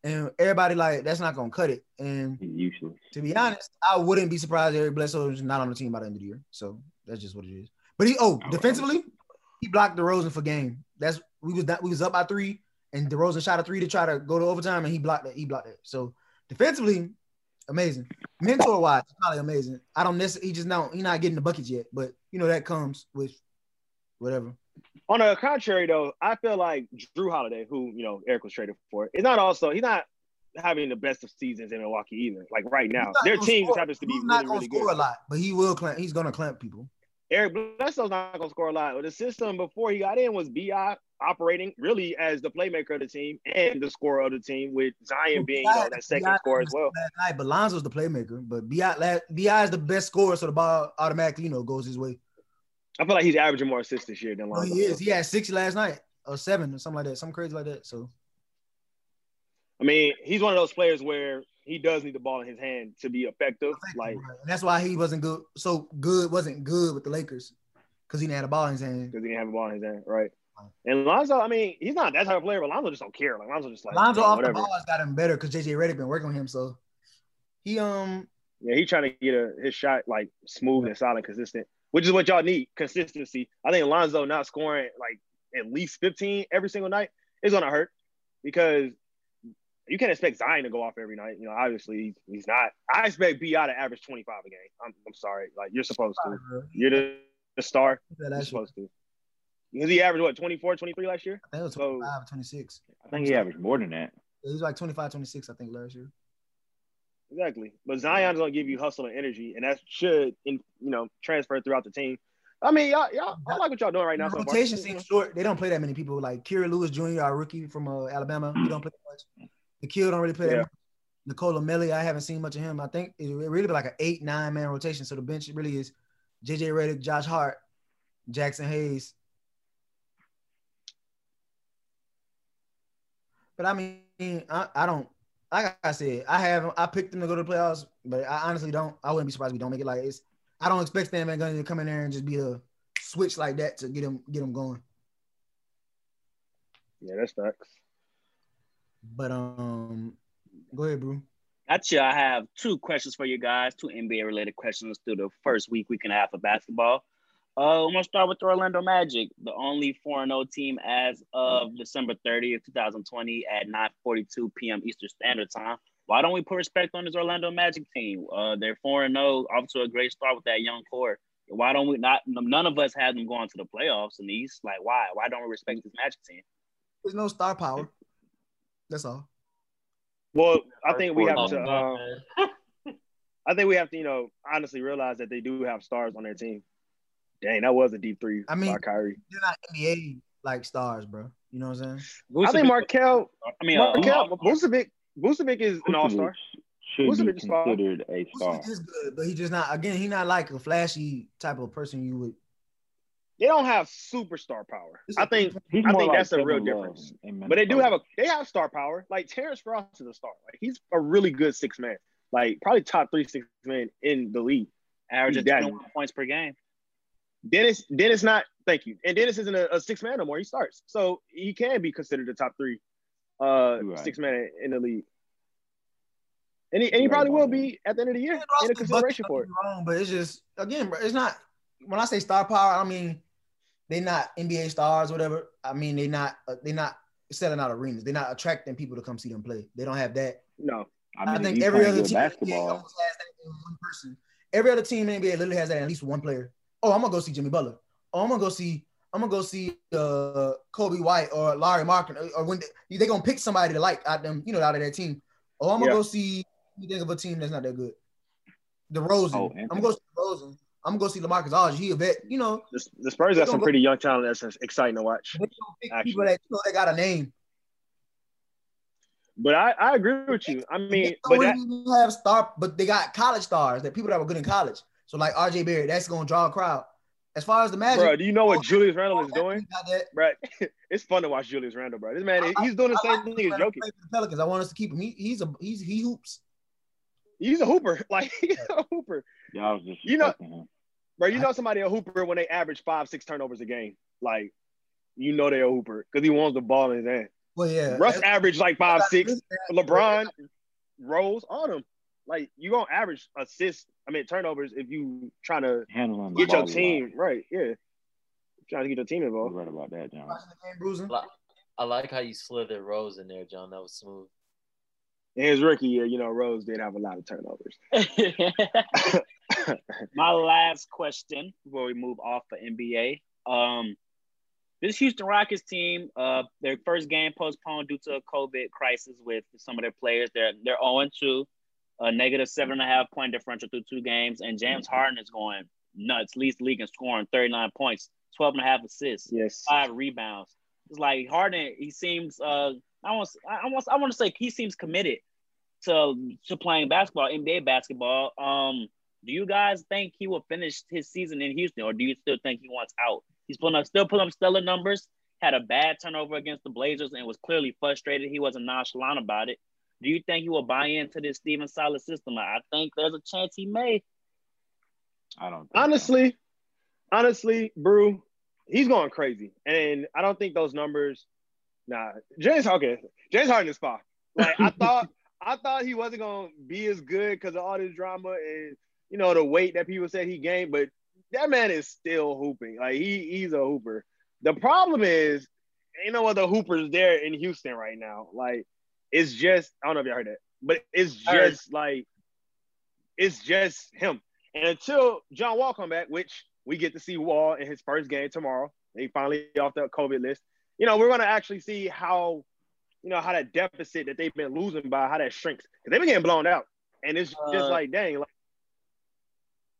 D: And everybody like that's not gonna cut it. And
B: He's useless.
D: to be honest, I wouldn't be surprised if Eric Bledsoe is not on the team by the end of the year. So that's just what it is. But he oh defensively, he blocked DeRozan for game. That's we was that we was up by three, and DeRozan shot a three to try to go to overtime, and he blocked it. He blocked it. So defensively, amazing. Mentor wise, probably amazing. I don't necessarily he just not he not getting the buckets yet, but you know that comes with whatever.
F: On the contrary, though, I feel like Jrue Holiday, who you know Eric was traded for, is not also he's not having the best of seasons in Milwaukee either. Like right now, their team
D: score-
F: happens to be
D: he's
F: really,
D: not gonna
F: really
D: score
F: good.
D: a lot, but he will clamp. He's gonna clamp people.
F: Eric Bledsoe's not gonna score a lot. But the system before he got in was Bi operating really as the playmaker of the team and the scorer of the team, with Zion being you know that second scorer as well.
D: Last night, but Lonzo's the playmaker. But Bi Bi is the best scorer, so the ball automatically you know goes his way.
F: I feel like he's averaging more assists this year than
D: No,
F: Lonzo.
D: he is. He had sixty last night or seven or something like that, something crazy like that. So
F: I mean, he's one of those players where he does need the ball in his hand to be effective. Like
D: and that's why he wasn't good. So good wasn't good with the Lakers because he didn't have the ball in his hand.
F: because he didn't have a ball in his hand, right? And Lonzo, I mean, he's not that type of player, but Lonzo just don't care. Like Lonzo just like
D: Lonzo off
F: whatever.
D: the ball has gotten better because JJ Redick been working on him. So he um
F: Yeah, he's trying to get a, his shot like smooth and solid, consistent, which is what y'all need consistency. I think Lonzo not scoring like at least 15 every single night is gonna hurt because you can't expect Zion to go off every night. You know, obviously he's, not. I expect Bi to average 25 a game. I'm, I'm sorry, like you're supposed to. You're the, the star. You're
D: last year.
F: supposed to. Because he averaged what 24, 23 last year.
D: I think it was
F: So-
D: 25, 26.
B: I think he averaged more than that.
D: He was like 25, 26, I think, last year.
F: Exactly. But Zion's gonna give you hustle and energy, and that should, in, you know, transfer throughout the team. I mean, y'all, y'all, I like what y'all doing right now.
D: The
F: So
D: rotation seems short. They don't play that many people. Like Kira Lewis Jr., our rookie from uh, Alabama, he don't play that much. The kid don't really play that
F: Yeah.
D: much. Nicolo Melli, I haven't seen much of him. I think it really be like an eight, nine man rotation. So the bench really is JJ Redick, Josh Hart, Jaxson Hayes. But I mean, I, I don't like I said, I have I picked them to go to the playoffs, but I honestly don't. I wouldn't be surprised if we don't make it. Like it's, I don't expect Stan Van Gundy to come in there and just be a switch like that to get him get him going.
F: Yeah, that's facts.
D: But um, go ahead, bro.
A: Actually, I have two questions for you guys, two NBA related questions through the first week, week and a half of basketball. Uh, I'm gonna start with the Orlando Magic, the only 4-0 team as of December 30th, 2020 at 9:42 p.m. Eastern Standard Time. Why don't we put respect on this Orlando Magic team? Uh, they're 4-0, off to a great start with that young core. Why don't we not? None of us have them going to the playoffs in the East. Like, why? Why don't we respect this Magic team?
D: There's no star power. That's all.
F: Well, I think we have to. Um. I think we have to, you know, honestly realize that they do have stars on their team. Dang, that was a deep three
D: I mean-
F: by Kyrie.
D: They're not NBA like stars, bro. You know what I'm saying?
F: I think
A: Vucevic-
F: Markelle,
A: I mean, uh,
F: Markelle, Vucevic, Vucevic is an all star.
B: Should
F: Who's a
B: be
F: big star?
B: considered a star.
D: Vucevic is good, but he just not. Again, he not like a flashy type of person you would.
F: They don't have superstar power.
D: It's
F: I
D: a-
F: think, I think
B: like
F: that's a real
B: Love
F: difference. but they do have a they have star power. Like Terrence Ross is a star. Like he's a really good six man. Like probably top three six man in the league.
A: averaging
F: He's that
A: 21 points per game.
F: Dennis, Dennis, not thank you. And Dennis isn't a, a six man no more. He starts, so he can be considered a top three uh
B: Right.
F: six man in the league. And he, and he probably will be at the end of the year
D: Yeah,
F: in a consideration for it.
D: Wrong, but it's just again, bro. It's not. When I say star power, I mean they not NBA stars, whatever. I mean they're not. Uh, they not selling out arenas. They're not attracting people to come see them play. They don't have that.
F: No,
B: I, mean,
D: I think every other team in the NBA
B: basketball.
D: has that in one person. Every other team in NBA literally has that in at least one player. Oh, I'm gonna go see Jimmy Butler. Oh, I'm gonna go see. I'm gonna go see uh, Coby White or Lauri Markkanen, or, or when they, they gonna pick somebody to like out them, you know, out of their team. Oh, I'm gonna
F: Yeah.
D: go see. You think of a team that's not that good. DeRozan.
B: Oh,
D: I'm gonna go see DeRozan. I'm gonna go see LaMarcus Aldridge. He a vet. You know,
F: the, the Spurs got some pretty young talent that's exciting to watch.
D: they don't pick
F: Actually.
D: people that you know they got a name.
F: But I, I agree with you. I mean,
D: They
F: but that,
D: have star, but they got college stars that people that were good in college. So like RJ Barrett, that's gonna draw a crowd. As far as the Magic,
F: bro, do you know what oh, Julius Randle oh, is doing? Bro, it's fun to watch Julius Randle, bro. This man, he's doing the
D: I
F: same
D: like
F: thing as Jokic.
D: Pelicans. I want us to keep him. He, he's a he's he hoops.
F: He's a hooper. Like he's a hooper.
B: Y'all was just
F: You know-
B: him.
F: Bro, you know somebody a hooper when they average five, six turnovers a game. Like, you know they're a hooper because he wants the ball in his hand.
D: Well, yeah.
F: Russ
D: that's-
F: averaged like five, six. LeBron, Rose, on them. Like you gonna average assists. I mean turnovers if you trying to
B: handle the
F: get your
B: ball a lot.
F: team right. Yeah, trying to get your team
B: You're
F: involved.
B: right about that, John.
D: Watching the game bruising.
C: I like how you slithered Rose in there, John. That was smooth.
F: In his rookie year, you know, Rose did have a lot of turnovers.
A: My last question before we move off the NBA. Um, this Houston Rockets team, uh, their first game postponed due to a COVID crisis with some of their players. They're they're 0 2, a negative seven and a half point differential through two games, and James Harden is going nuts, leads the league in scoring 39 points, 12 and a half assists,
F: Yes.
A: five rebounds. It's like Harden, he seems uh I want I want I want to say he seems committed to to playing basketball, NBA basketball. Um, do you guys think he will finish his season in Houston, or do you still think he wants out? He's putting up still putting up stellar numbers. Had a bad turnover against the Blazers and was clearly frustrated. He wasn't nonchalant about it. Do you think he will buy into this Stephen Silas system? I think there's a chance he may.
B: I don't. think so.
F: Honestly, honestly, Brew, he's going crazy, and I don't think those numbers. Nah, James okay, James Harden is fine. Like I thought, I thought he wasn't gonna be as good because of all this drama and you know the weight that people said he gained, but that man is still hooping. Like he he's a hooper. The problem is, ain't no other hoopers there in Houston right now. Like it's just I don't know if y'all heard that, but it's just like it's just him. And until John Wall come back, which we get to see Wall in his first game tomorrow, he finally off the COVID list. You know, we're gonna actually see how, you know, how that deficit that they've been losing by how that shrinks because they've been getting blown out, and it's just
A: Uh,
F: like dang, like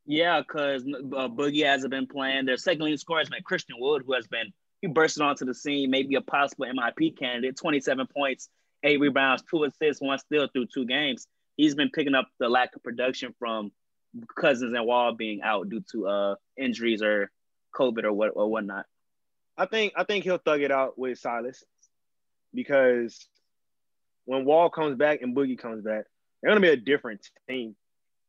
A: Yeah, because uh, Boogie hasn't been playing. Their second leading scorer has been Christian Wood, who has been he bursted onto the scene, maybe a possible MIP candidate. Twenty seven points, eight rebounds, two assists, one steal through two games. He's been picking up the lack of production from Cousins and Wall being out due to uh injuries or COVID or what or whatnot.
F: I think I think he'll thug it out with Silas because when Wall comes back and Boogie comes back, they're gonna be a different team.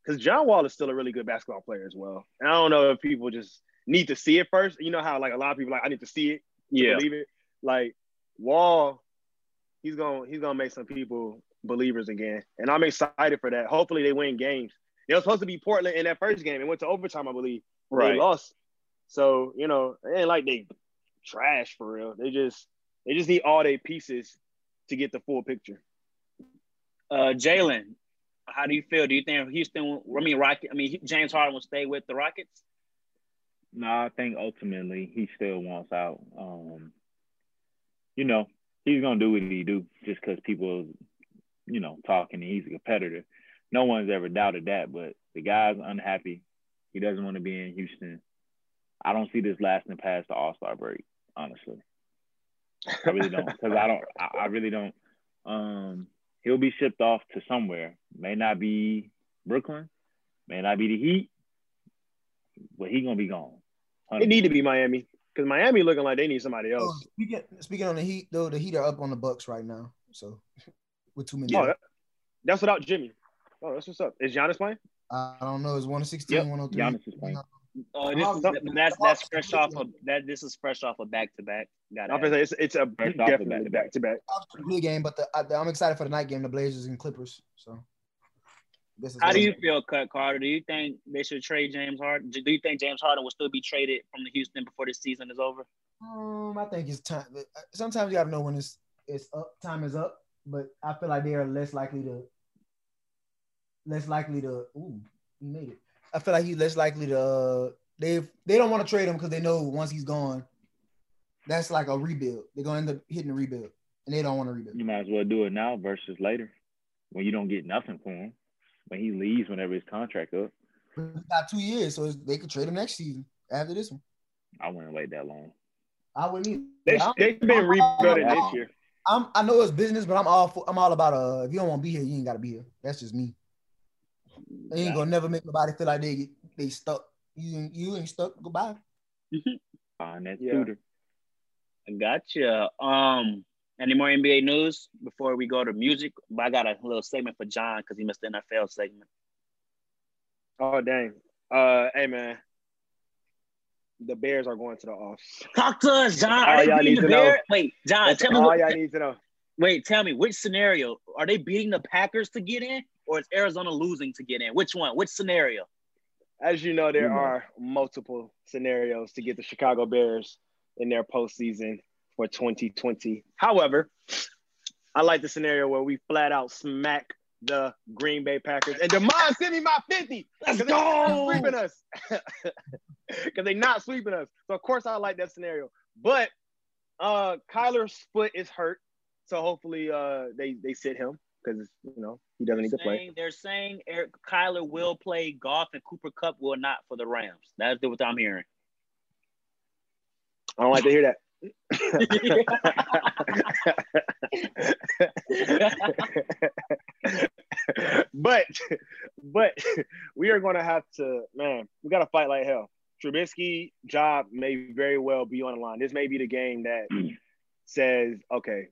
F: Because John Wall is still a really good basketball player as well. And I don't know if people just need to see it first. You know how like a lot of people like I need to see it to
A: Yeah,
F: believe it. Like Wall, he's gonna he's gonna make some people believers again, and I'm excited for that. Hopefully, they win games. They were supposed to be Portland in that first game. It went to overtime, I believe. They
A: right.
F: lost. So you know, it ain't like they trash for real. They just they just need all their pieces to get the full picture.
A: Uh, Jalen, how do you feel? Do you think Houston? I mean, Rocket. I mean, James Harden will stay with the Rockets.
B: No, I think ultimately he still wants out. Um, you know, he's gonna do what he do just because people you know, talking. He's a competitor. No one's ever doubted that. But the guy's unhappy. He doesn't want to be in Houston. I don't see this lasting past the All Star break. Honestly, I really don't because I don't. I, I really don't. Um, he'll be shipped off to somewhere. May not be Brooklyn, may not be the Heat, but he gonna be gone.
F: It need to be Miami because Miami looking like they need somebody
D: Oh,
F: else.
D: speaking, speaking on the Heat, though, the Heat are up on the Bucks right now. So with two minutes,
F: Oh, that- that's without Jimmy. Oh, that's what's up. Is Giannis playing?
D: I don't know. It's one sixteen,
F: Yep,
D: one hundred three.
B: Giannis is playing.
A: Oh, this is, that's that's fresh off of that. This is fresh off of back to back. Got
F: I'm gonna say it's it's a
B: First
F: definitely
B: back
F: back to back.
D: Good game, but the, I, I'm excited for the night game, the Blazers and Clippers. So this is
A: How do you feel, Cut Carter? Do you think they should trade James Harden? Do you think James Harden will still be traded from the Houston before the season is over?
D: Um, I think it's time. Sometimes you gotta know when it's it's up. Time is up, but I feel like they are less likely to less likely to. Ooh, he made it. I feel like he's less likely to. Uh, they they don't want to trade him because they know once he's gone, that's like a rebuild. They're gonna end up hitting a rebuild, and they don't want to rebuild.
B: You might as well do it now versus later, when you don't get nothing for him. When he leaves, whenever his contract up,
D: But he got two years, so they could trade him next season after this one.
B: I wouldn't wait that long.
D: I wouldn't. either.
F: They
D: I'm-
F: they've been rebuilding this year.
D: I'm I know it's business, but I'm all for, I'm all about uh if you don't want to be here, you ain't gotta be here. That's just me. They ain't gonna never make nobody feel like they they stuck. You ain't- you ain't stuck. Goodbye.
B: Find that
F: Yeah.
B: tutor.
A: I gotcha. Um, any more NBA news before we go to music? But I got a little segment for John because he missed the NFL segment.
F: Oh dang. Uh, hey man, the Bears are going to the offs.
A: Talk to us, John.
F: All
A: Are they
F: y'all
A: beating
F: need
A: the
F: to know.
A: Wait, John,
F: That's
A: tell me.
F: all
A: What,
F: y'all need to know.
A: wait, tell me which scenario are they beating the Packers to get in, or is Arizona losing to get in? Which one? Which scenario?
F: As you know, there
B: Mhm.
F: are multiple scenarios to get the Chicago Bears in their postseason for 2020. However, I like the scenario where we flat out smack the Green Bay Packers and Demond send me my 50.
A: Let's
F: Because they're not
A: go.
F: sweeping us. Because they're not sweeping us. So of course I like that scenario. But uh Kyler's foot is hurt. So hopefully uh they they sit him because you know he doesn't need to play.
A: They're saying Eric Kyler will play Goff and Cooper Kupp will not for the Rams. That's what I'm hearing.
F: I don't like to hear that. but but we are going to have to man we got to fight like hell Trubisky job may very well be on the line this may be the game that says okay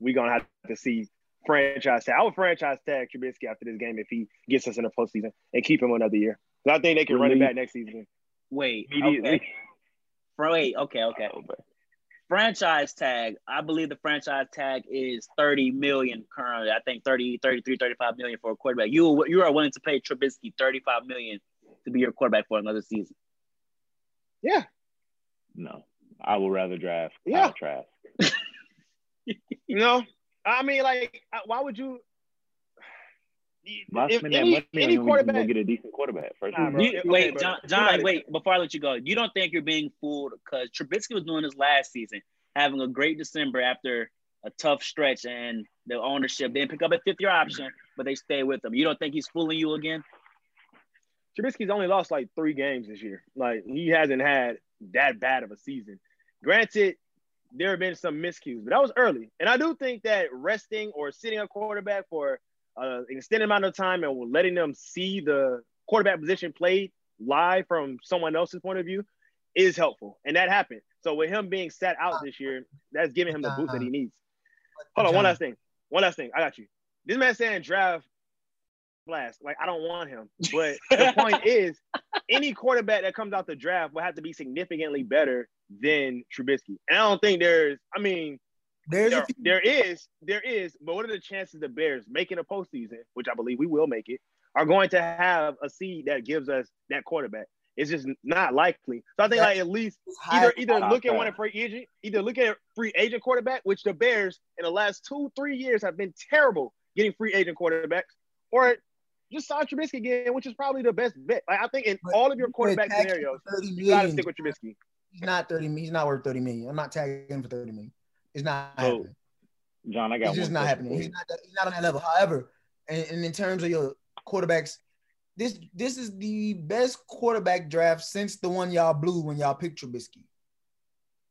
F: we're going to have to see franchise tag I would franchise tag Trubisky after this game if he gets us in the postseason and keep him another year 'Cause I think they can run it back next season
A: Wait,
B: Immediately.
A: okay. Fr- Wait, okay, okay.
B: Oh,
A: franchise tag i believe the franchise tag is 30 million currently i think 30 33 35 million for a quarterback you you are willing to pay Trubisky 35 million to be your quarterback for another season
F: yeah
B: no, I would rather draft
F: Yeah.
B: Kyle Trask.
F: you know I mean like uh, why would you
B: Why
F: if
B: spend that
F: any,
B: money
F: any
B: when we can go
F: quarterback
B: get a decent quarterback first?
F: Nah,
B: of all?
F: bro.
A: You-
F: okay,
A: wait
F: bro.
A: john, john wait before i let you go you don't think you're being fooled because Trubisky was doing this last season having a great december after a tough stretch and the ownership didn't pick up a fifth year option but they stay with him you don't think he's fooling you again
F: Trubisky's only lost like three games this year. Like he hasn't had that bad of a season. Granted, there have been some miscues, but that was early. And I do think that resting or sitting a quarterback for uh, an extended amount of time and letting them see the quarterback position played live from someone else's point of view is helpful. And that happened. So with him being sat out this year, that's giving him the boost that he needs. Hold on, one last thing. One last thing. I got you. This man saying draft blast. Like I don't want him. But the point is, any quarterback that comes out the draft will have to be significantly better than Trubisky. And I don't think there's. I mean,
D: There's a
F: there,
D: few,
F: there is, there is. But what are the chances the Bears making a postseason, which I believe we will make it, are going to have a seed that gives us that quarterback? It's just not likely. So I think like at least either either look at one of free agent, either look at free agent quarterback, which the Bears in the last two three years have been terrible getting free agent quarterbacks, or just sign Trubisky again, which is probably the best bet. Like, I think in
D: But
F: all of your quarterback
D: tag him for
F: scenarios,
D: 30
F: you got to
D: million.
F: stick with Trubisky.
D: He's not thirty. He's not worth thirty million. I'm not tagging him for thirty million. It's not
B: So-
D: happening.
B: John, I got
D: It's just
B: one
D: not happening. He's not, he's not on that level. However, and, and in terms of your quarterbacks, this this is the best quarterback draft since the one y'all blew when y'all picked Trubisky.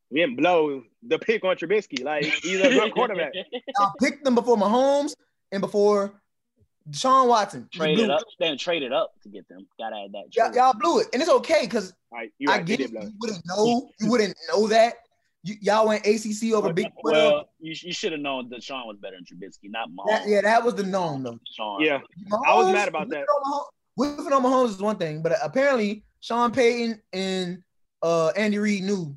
F: We didn't blow the pick on Trubisky. Like he's a good quarterback.
D: Y'all picked them before Mahomes and before Deshaun Watson. You
A: traded
D: blew
A: up,
D: it.
A: then traded up to get them. Gotta add that.
D: Y'all, y'all blew it, and it's okay because
F: Like you
D: I
F: right,
D: get
F: did
D: it. You wouldn't know. You wouldn't know that. You, y'all went ACC over Big 12.
A: Well, you, you should have known Deshaun was better than Trubisky, not Mahomes.
D: That- yeah, that was the norm though.
A: Deshaun.
F: Yeah, I was mad about that.
D: whiffing on Mahomes- Whiffing on Mahomes is one thing, but apparently Sean Payton and uh, Andy Reid knew.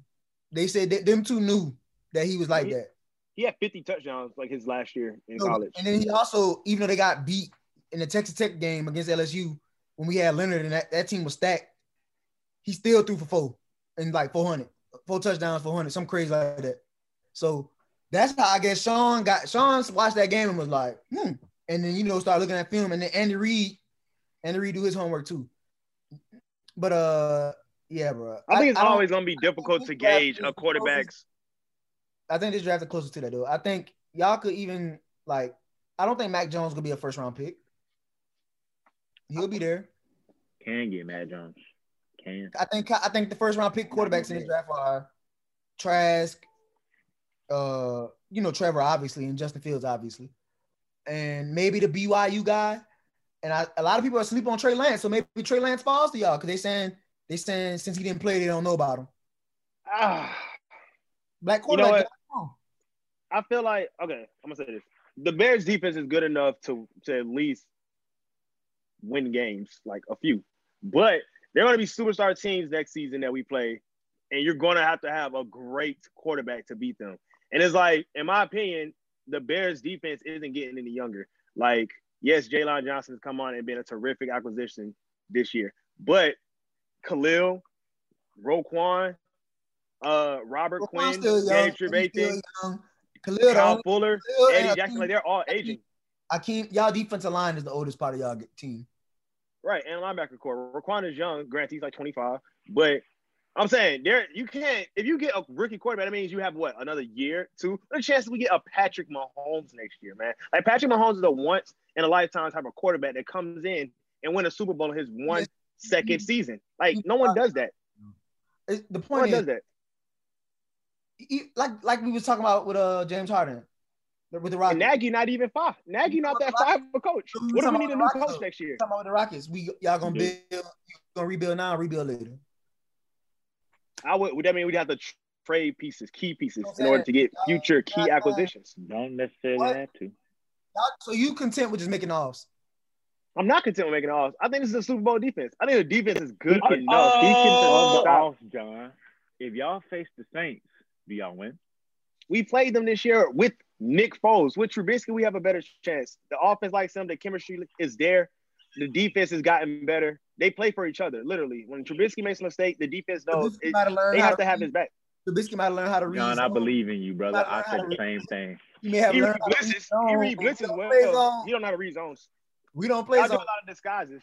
D: They said that them two knew that he was like
F: Yeah.
D: that.
F: He had 50 touchdowns like his last year in
D: No,
F: college.
D: And then he also, even though they got beat in the Texas Tech game against LSU when we had Leonard and that, that team was stacked, he still threw for four and like 400, four touchdowns, 400, some crazy like that. So that's how I guess Sean got Sean watched that game and was like, hmm. And then you know, start looking at film, and then Andy Reid, Andy Reid do his homework too. But uh, yeah, bro.
F: I think it's
D: don't-
F: always gonna be difficult to gauge a quarterback's.
D: I think this draft is closer to that though. I think y'all could even like. I don't think Mac Jones gonna be a first round pick. He'll be there.
B: Can get Mac Jones. Can.
D: I think I think the first round pick quarterbacks in this draft are Trask, uh, you know Trevor obviously, and Justin Fields obviously, and maybe the BYU guy. And I, a lot of people are sleeping on Trey Lance, so maybe Trey Lance falls to y'all because they saying they saying since he didn't play, they don't know about him.
F: Ah,
D: Black
F: You know
D: quarterback.
F: I feel like okay. I'm gonna say this: the Bears' defense is good enough to to at least win games, like a few. But they're gonna be superstar teams next season that we play, and you're gonna have to have a great quarterback to beat them. And it's like, in my opinion, the Bears' defense isn't getting any younger. Like, yes, Jaylon Johnson has come on and been a terrific acquisition this year, but Khalil, Roquan, uh, Robert Quinn,
D: still young.
F: Gabe
D: He's still
F: Trevathan.
D: Khalil,
F: Kyle Fuller,
D: Khalil
F: Eddie Jackson,
D: Akiem-
F: like they're all aging.
D: Akiem, y'all defensive line is the oldest part of y'all team.
F: Right, and linebacker core. Roquan is young. Grant, he's like 25. But I'm saying there you can't if you get a rookie quarterback, that means you have what another year, two. A chance we get a Patrick Mahomes next year, man. Like Patrick Mahomes is a once in a lifetime type of quarterback that comes in and win a Super Bowl in his one second season. Like no one does that.
D: It's- the
F: No
D: point
F: one
D: is,
F: does that.
D: He- like like we was talking about with uh James Harden, with the Rockets.
F: And Nagy not even five. Nagy not that five of a coach.
D: We
F: What if we need a new
D: Rockets,
F: coach next year?
D: talking about with the Rockets. We y'all gonna build, you gonna rebuild now, rebuild later.
F: I would. Would that mean we'd have to trade pieces, key pieces,
D: Okay.
F: in order to get future key
D: Yeah.
F: acquisitions?
B: Don't necessarily
D: What?
B: have to.
D: Y'all- So you content with just making offs?
F: I'm not content with making offs. I think this is a Super Bowl defense. I think the defense is good enough. He can
B: On the
F: stop.
B: John. If y'all face the Saints, do y'all win?
F: We played them this year with Nick Foles. With Trubisky, we have a better chance. The offense likes them. The chemistry is there. The defense has gotten better. They play for each other, literally. When Trubisky makes a mistake, the defense knows it,
D: might have learned
F: they
D: how
F: have to have
D: read-
F: his back.
D: Trubisky might have learned how to read.
B: John, I believe in you, brother. I
D: said
B: the same
D: read-
B: thing.
D: He may have
F: He read
D: learned how to read
F: blitzes. He
D: zone.
F: read blitzes
D: don't
F: well.
D: play.
F: You don't know how to read zones.
D: We don't play
F: I do a lot of disguises.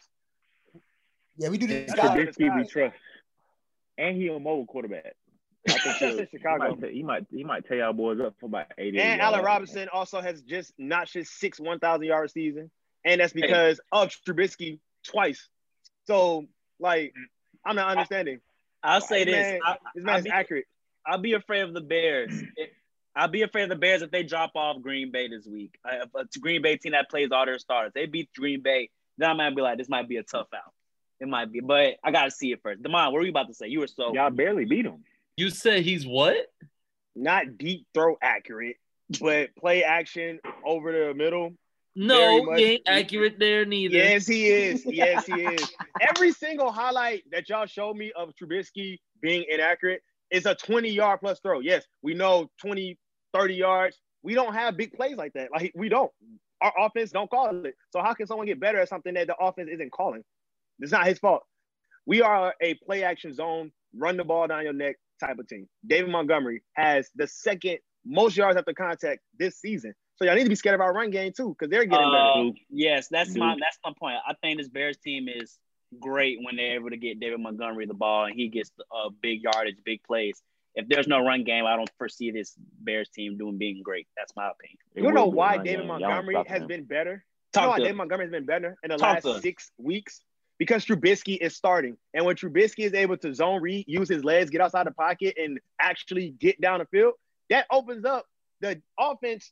D: Yeah, we do
B: And
D: this.
F: That's
D: guy.
F: a
B: Trubisky we trust. And he a mobile quarterback. I think he'll- he,
F: Chicago.
B: might, he might he might tear y'all boys up for about 80
F: And Allen Robinson also has just notched his six 1,000 yard season. And that's because of Trubisky twice. So, like, I'm not understanding.
A: I'll say
F: This
A: this.
F: man-
A: I,
F: This
A: I'll
F: man's accurate.
A: I'll be afraid of the Bears. It- I'll be afraid of the Bears if they drop off Green Bay this week. Uh, a Green Bay team that plays all their starters, they beat Green Bay. Then I might be like, this might be a tough out. It might be, but I gotta see it first. Demond, what were you about to say? You were so
B: Y'all barely beat him.
C: You said he's what?
F: Not deep throw accurate, but play action over the middle.
C: No, he ain't accurate there neither.
F: Yes, he is. Yes, he is. Every single highlight that y'all showed me of Trubisky being inaccurate is a 20 yard plus throw. Yes, we know 20, 30 yards. We don't have big plays like that. Like, we don't. Our offense don't call it. So, how can someone get better at something that the offense isn't calling? It's not his fault. We are a play action zone, run the ball down your neck type of team. David Montgomery has the second most yards after contact this season. So y'all need to be scared of our run game too, because they're getting
A: Uh,
F: better.
B: Duke.
A: Yes, that's my that's my point. I think this Bears team is great when they're able to get David Montgomery the ball and he gets uh, big yardage, big plays. if there's no run game, I don't foresee this Bears team doing being great. That's my opinion.
B: It
F: You know
B: will be a
F: why David
B: game.
F: Montgomery has
B: him.
F: been better? You know
A: Talk
F: why
A: to
F: David Montgomery has been better in the
A: Talk
F: last
A: to
F: six weeks? Because Trubisky is starting. And when Trubisky is able to zone read, use his legs, get outside the pocket, and actually get down the field, that opens up the offense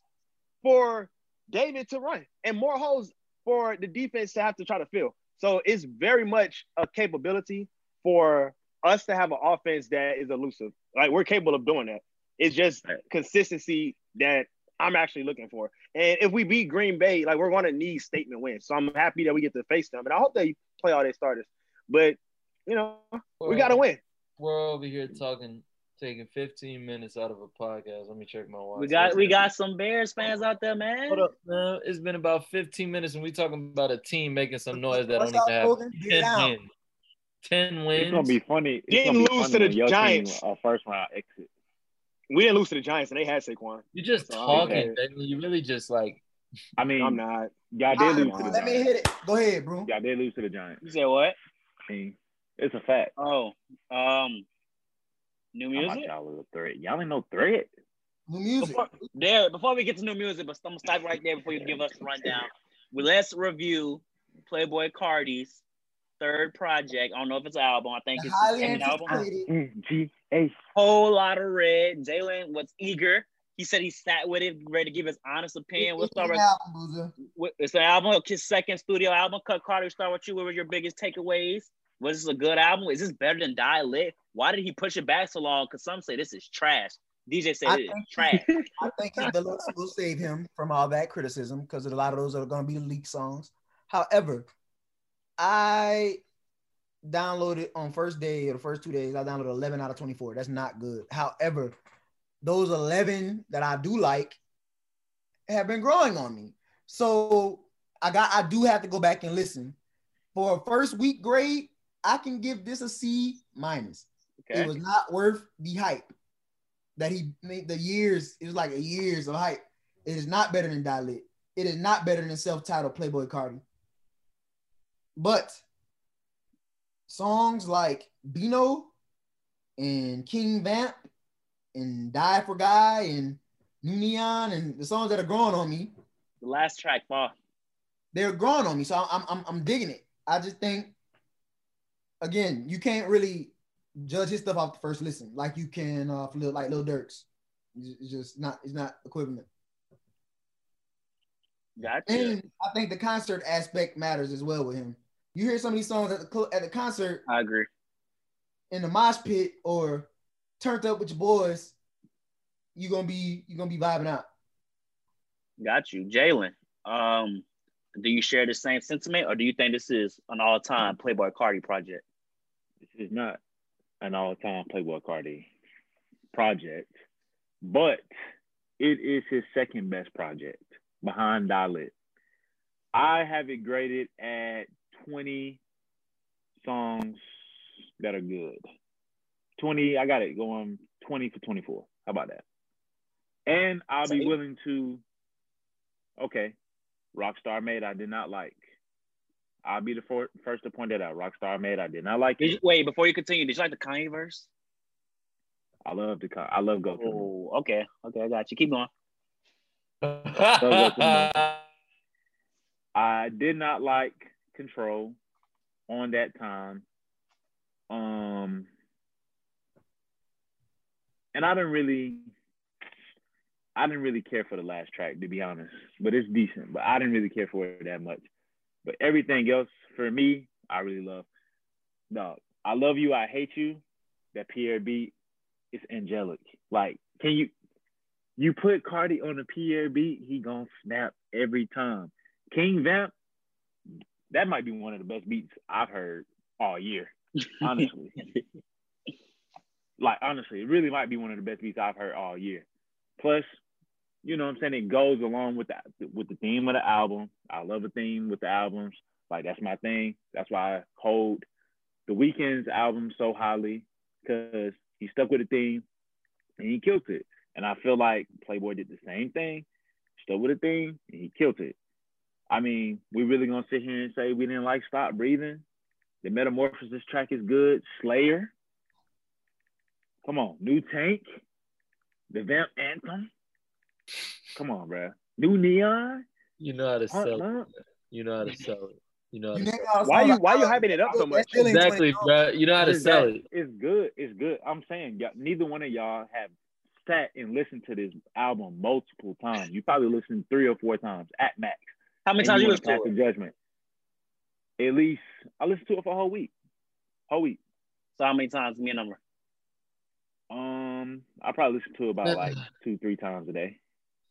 F: for David to run and more holes for the defense to have to try to fill. So it's very much a capability for us to have an offense that is elusive. Like we're capable of doing that. It's just consistency that I'm actually looking for. And if we beat Green Bay, like we're going to need statement wins. So I'm happy that we get to face them, and I hope they play all their starters. But you know, we got to win.
C: We're over here talking, taking 15 minutes out of a podcast. Let me check my watch.
A: We got we got some Bears fans out there, man.
C: Hold up, man. It's been about 15 minutes, and we talking about a team making some noise that
D: What's
C: don't even
D: up,
C: have 10 wins. 10 wins.
B: It's gonna be funny. It's
F: Didn't lose
B: funny
F: to the Giants.
B: Team, uh, first round exit.
F: We didn't lose to the Giants, and they had Saquon.
C: You're just
F: So,
C: talking.
F: okay.
C: You really just like
B: I mean,
F: I'm not.
B: y'all
D: I-
B: did lose to the
D: let me
B: Giants.
D: hit it. Go ahead, bro.
B: Y'all did lose to the Giants.
A: You said what?
B: I mean, it's a fact.
A: Oh, um, new
B: I'm not
A: music.
B: y'all was a threat. Y'all ain't no threat.
D: New music.
A: Before, there, before we get to new music, but I'm gonna stop right there before you give us the rundown. Well, let's review Playboi Carti's third project. I don't know if it's an album. I think
D: The
A: it's
D: highly
A: an album.
D: anticipated.
B: N G A.
A: Whole lot of red. Jalen was eager. He said he sat with it, ready to give his honest opinion. We'll
D: It's an
A: with,
D: album, Boozer.
A: with it's an album, his second studio album. Cut Carter, start with you. What were your biggest takeaways? Was this a good album? Is this better than Die Lit? Why did he push it back so long? Because some say this is trash. DJ said it is trash.
D: I think the looks will save him from all that criticism because a lot of those are going to be leaked songs. However, I downloaded on first day or the first two days, I downloaded 11 out of 24. That's not good. However, those 11 that I do like have been growing on me. So I got I do have to go back and listen. For a first week grade, I can give this a C minus.
A: Okay.
D: It was not worth the hype that he made the years. It was like a years of hype. It is not better than Die Lit. It is not better than self-titled Playboi Carti. But songs like Beno and King Vamp and Die for Guy and New Neon and the songs that are growing on me,
A: The last track, fall.
D: they're growing on me. So I'm I'm I'm digging it. I just think again, you can't really judge his stuff off the first listen like you can uh for Lil, like Lil Durk's. It's it's just not it's not equivalent.
A: Gotcha.
D: And I think the concert aspect matters as well with him. You hear some of these songs at the cl- at the concert
A: I agree.
D: in the mosh pit or turned up with your boys, you're gonna be you're gonna be vibing out.
A: Got you. Jalen, um, do you share the same sentiment or do you think this is an all time Playboi Carti project?
B: This is not an all-time Playboi Carti project, but it is his second best project behind Die Lit. I have it graded at 20 songs that are good. 20, I got it going 20 for 24. How about that? And I'll be willing to, okay, Rockstar Made I did not like. I'll be the for, first to point that out. Rockstar Made I did not like
A: Did
B: it.
A: you, wait, before you continue, did you like the Kanye verse?
B: I love the co- I love go.
A: Oh, okay. Okay, I got you. Keep going.
B: I did not like Control on that time. Um and I didn't really I didn't really care for the last track to be honest, but it's decent, but I didn't really care for it that much. But everything else for me, I really love. Dog, I love you, I hate you. That Pi'erre beat is angelic. Like, can you you put Carti on a Pi'erre beat, he gonna snap every time. King Vamp, that might be one of the best beats I've heard all year. Honestly. like honestly, it really might be one of the best beats I've heard all year. Plus, you know what I'm saying? It goes along with the with the theme of the album. I love a theme with the albums. Like that's my thing. That's why I hold the Weeknd's album so highly because he stuck with the theme and he killed it. And I feel like Playboi did the same thing, stuck with the theme, and he killed it. I mean, we really gonna sit here and say we didn't like Stop Breathing? The Metamorphosis track is good. Slayer. Come on, new tank, the Vamp Anthem. Come on, bro. New neon.
C: You know how to
B: Hunt,
C: sell it. You know how to sell it. You know how
D: You
C: to
D: name
C: sell
D: all
F: Why
D: songs
F: you
D: like
F: why you hyping it up so much?
D: still
C: it.
D: ain't
C: Exactly, bro. You know how to sell it.
B: It's good. It's good. I'm saying y'all, neither one of y'all have sat and listened to this album multiple times. You probably listened three or four times at max.
A: How many times you
B: wanna
A: listen to it?
B: judgment. At least I listened to it for a whole week. Whole week.
A: So how many times? Give me a number.
B: Um, I probably listen to it about like two, three times a day.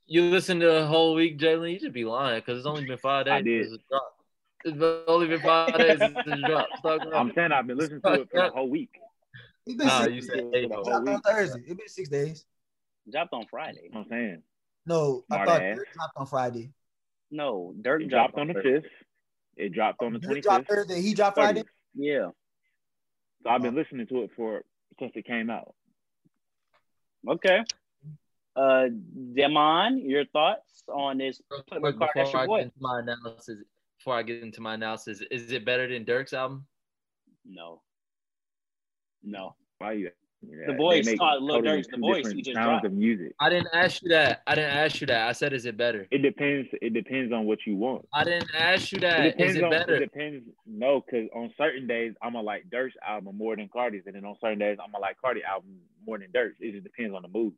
C: You listen to a whole week, Jalen. You should be lying because it's only been five days.
B: I did.
C: since it dropped. It's only been five days since it dropped. Stop
B: I'm
C: lying.
B: saying I've been listening to it for a whole week.
D: It's been
C: Nah,
D: six
C: you
D: days.
C: said
B: For
D: It
B: whole
D: dropped on
B: week.
D: Thursday. It's been six days.
A: Dropped on Friday.
B: I'm saying
D: No, I thought
B: ass.
D: it dropped on Friday.
A: No, Durk
B: it
A: dropped,
B: dropped on the fifth. It dropped on the twenty fifth.
D: twenty dropped He dropped Friday.
A: Yeah.
B: So I've been listening to it for since it came out.
A: Okay. Uh, Demond, your thoughts on this?
C: Real
A: Playboi
C: quick,
A: Carti, that's
C: before I
A: boy.
C: get into my analysis, before I get into my analysis, is it better than Durk's album?
A: No. No.
B: Why you?
A: The voice, uh, Lil Durk's The Voice, he just
B: sounds
A: dropped.
B: of music.
C: I didn't ask you that. I didn't ask you that. I said, is it better?
B: It depends. It depends on what you want.
C: I didn't ask you that.
B: It
C: that. Is
B: depends
C: it
B: on.
C: better?
B: It depends. No, because on certain days I'm gonna like Durk's album more than Carti's, and then on certain days I'm gonna like Carti album more than Durk's. It just depends on the mood.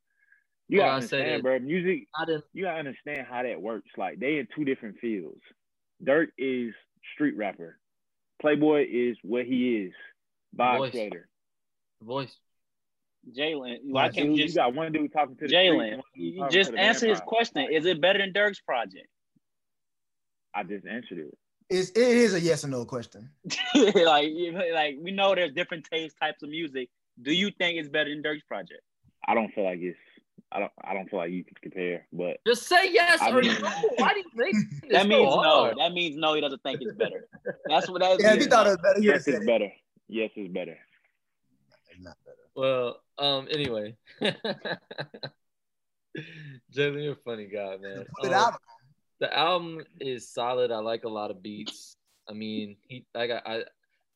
B: You
C: All
B: gotta
C: I said
B: understand,
C: is-
B: bro. Music.
C: I didn't.
B: You gotta understand how that works. Like they in two different fields. Durk is street rapper. Playboi is what he is. Vibe
C: Voice.
B: creator.
C: Voice.
A: Jalen, why can't you
B: you
A: just
B: got one dude talking to the
A: Jalen?
B: streets, one dude
A: You
B: talking
A: just
B: to the
A: answer his question. Is it better than Durk's project?
B: I just answered it.
D: It's, it is a yes or no question.
A: like, like we know there's different taste types of music. Do you think it's better than Durk's project?
B: I don't feel like it's. I don't. I don't feel like you can compare. But
C: Just say yes
B: I
C: or
B: mean-
C: no. Why do you think it's
A: That
C: so
A: means no.
C: hard?
A: That means no. He doesn't think it's better. That's what that.
D: Yeah, if he thought it was better, he
B: yes,
D: said
B: it's better. Yes, it's better.
D: It's not better.
C: Well, um, anyway. Jalen, you're a funny guy, man. Um,
D: out.
C: the album is solid. I like a lot of beats. I mean, he like I, I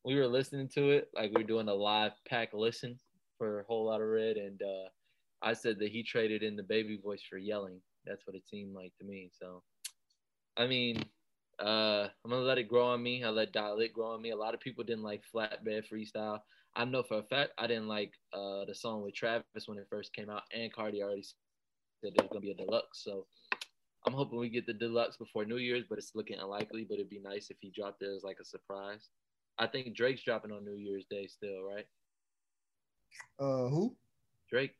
C: we were listening to it, like we were doing a live pack listen for a whole lot of red, and uh I said that he traded in the baby voice for yelling. That's what it seemed like to me. So I mean, uh I'm gonna let it grow on me. I let Die Lit grow on me. A lot of people didn't like flatbed freestyle. I know for a fact I didn't like uh the song with Travis when it first came out, and Carti already said there's gonna be a deluxe. So I'm hoping we get the deluxe before New Year's, but it's looking unlikely. But it'd be nice if he dropped it as like a surprise. I think Drake's dropping on New Year's Day still, right?
D: Uh, who?
C: Drake.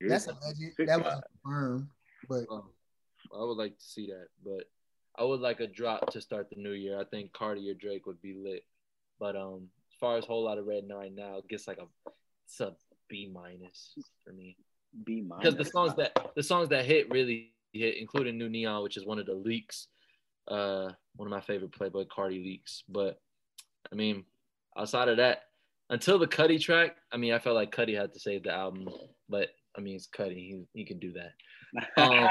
D: That's a legend. That wasn't confirmed, but
C: Um, I would like to see that, but I would like a drop to start the new year. I think Carti or Drake would be lit. But um, as far as whole lot of red nine now, it gets like a it's a B minus for me.
A: B minus.
C: because the songs that the songs that hit really hit, including New Neon, which is one of the leaks, uh, one of my favorite Playboi Carti leaks. But I mean, outside of that, until the Cudi track, I mean, I felt like Cudi had to save the album. But I mean, it's Cudi; he he can do that. Um,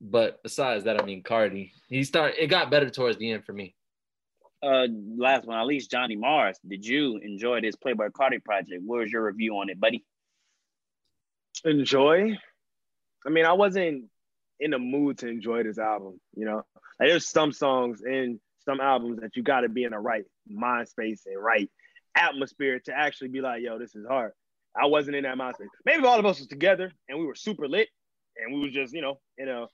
C: but besides that, I mean, Carti, he start it got better towards the end for me.
A: Uh, last one, at least Johnny Mars. Did you enjoy this Playboi Carti project? Was your review on it, buddy?
F: enjoy. I mean, I wasn't in the mood to enjoy this album. You know, like, there's some songs in some albums that you got to be in the right mind space and right atmosphere to actually be like, yo, this is hard. I wasn't in that mind space. Maybe all of us was together and we were super lit and we was just, you know, in a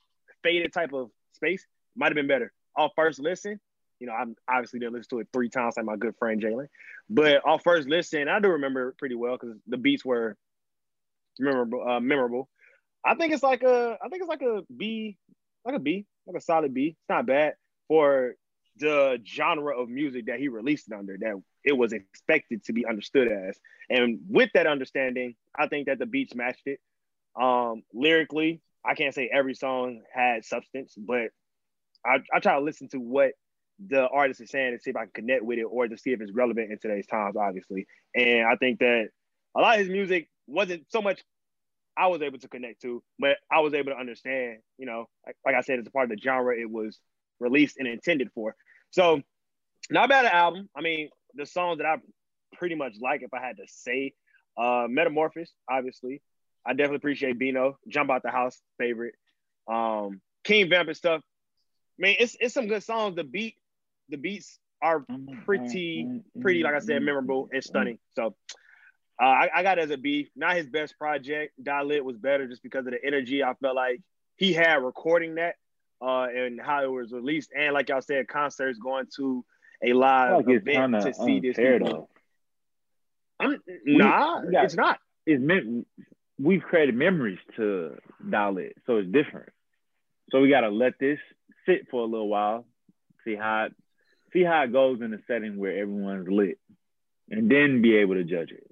F: faded type of space, might have been better. Off first listen, you know, I obviously didn't listen to it three times like my good friend Jalen, but off first listen, I do remember pretty well because the beats were memorable. Uh, memorable. I think it's like a, I think it's like a B, like a B, like a solid B. It's not bad for the genre of music that he released it under. That it was expected to be understood as, and with that understanding, I think that the beats matched it. Um, lyrically, I can't say every song had substance, but I, I try to listen to what the artist is saying and see if I can connect with it or to see if it's relevant in today's times, obviously. And I think that a lot of his music wasn't so much I was able to connect to, but I was able to understand, you know, like, like I said, it's a part of the genre it was released and intended for. So, not bad album. I mean, the songs that I pretty much like, if I had to say, Uh, Metamorphosis, obviously. I definitely appreciate Beno. Jump out the house, favorite. Um, King Vamp and stuff. Man, it's it's some good songs. The beat, the beats are oh pretty, mm, mm, pretty, like I mm, said, memorable and stunning. So uh, I, I got it as a B. Not his best project. Die Lit was better just because of the energy. I felt like he had recording that uh, and how it was released, and like y'all said, concerts going to a live
B: like
F: event to see this.
B: though.
F: I'm, nah,
B: we got-
F: it's not.
B: It's meant we've created memories to Die Lit, so it's different. So we gotta let this sit for a little while, see how it, see how it goes in a setting where everyone's lit, and then be able to judge it,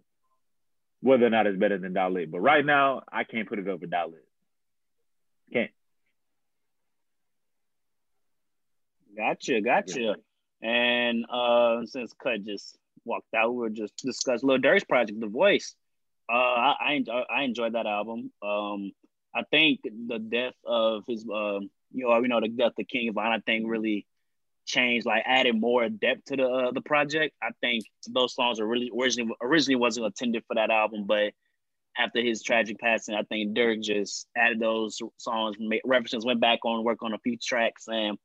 B: whether or not it's better than Die Lit. But right now, I can't put it over Die Lit. Can't.
A: Gotcha, gotcha. And uh, since Cut just walked out, we'll just discuss Lil Durk's project, The Voice. Uh, I I, enjoy, I enjoyed that album. Um, I think the death of his, um, you know, you know, the death of King Von, I think really changed, like added more depth to the uh, the project. I think those songs are really originally originally wasn't intended for that album, but after his tragic passing, I think Durk just added those songs, made references, went back on work on a few tracks, and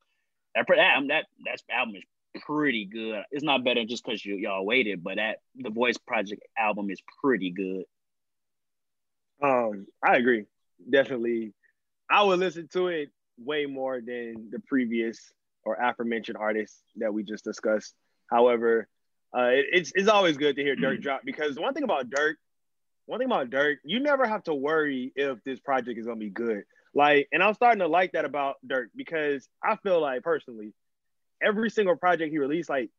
A: that that that that album is pretty good. It's not better just because you y'all waited, but that the Voice Project album is pretty good.
F: Um, I agree. Definitely. I would listen to it way more than the previous or aforementioned artists that we just discussed. However, uh, it- it's it's always good to hear Durk drop because one thing about Durk, one thing about Durk, you never have to worry if this project is gonna be good. Like, and I'm starting to like that about Durk because I feel like personally, every single project he released, like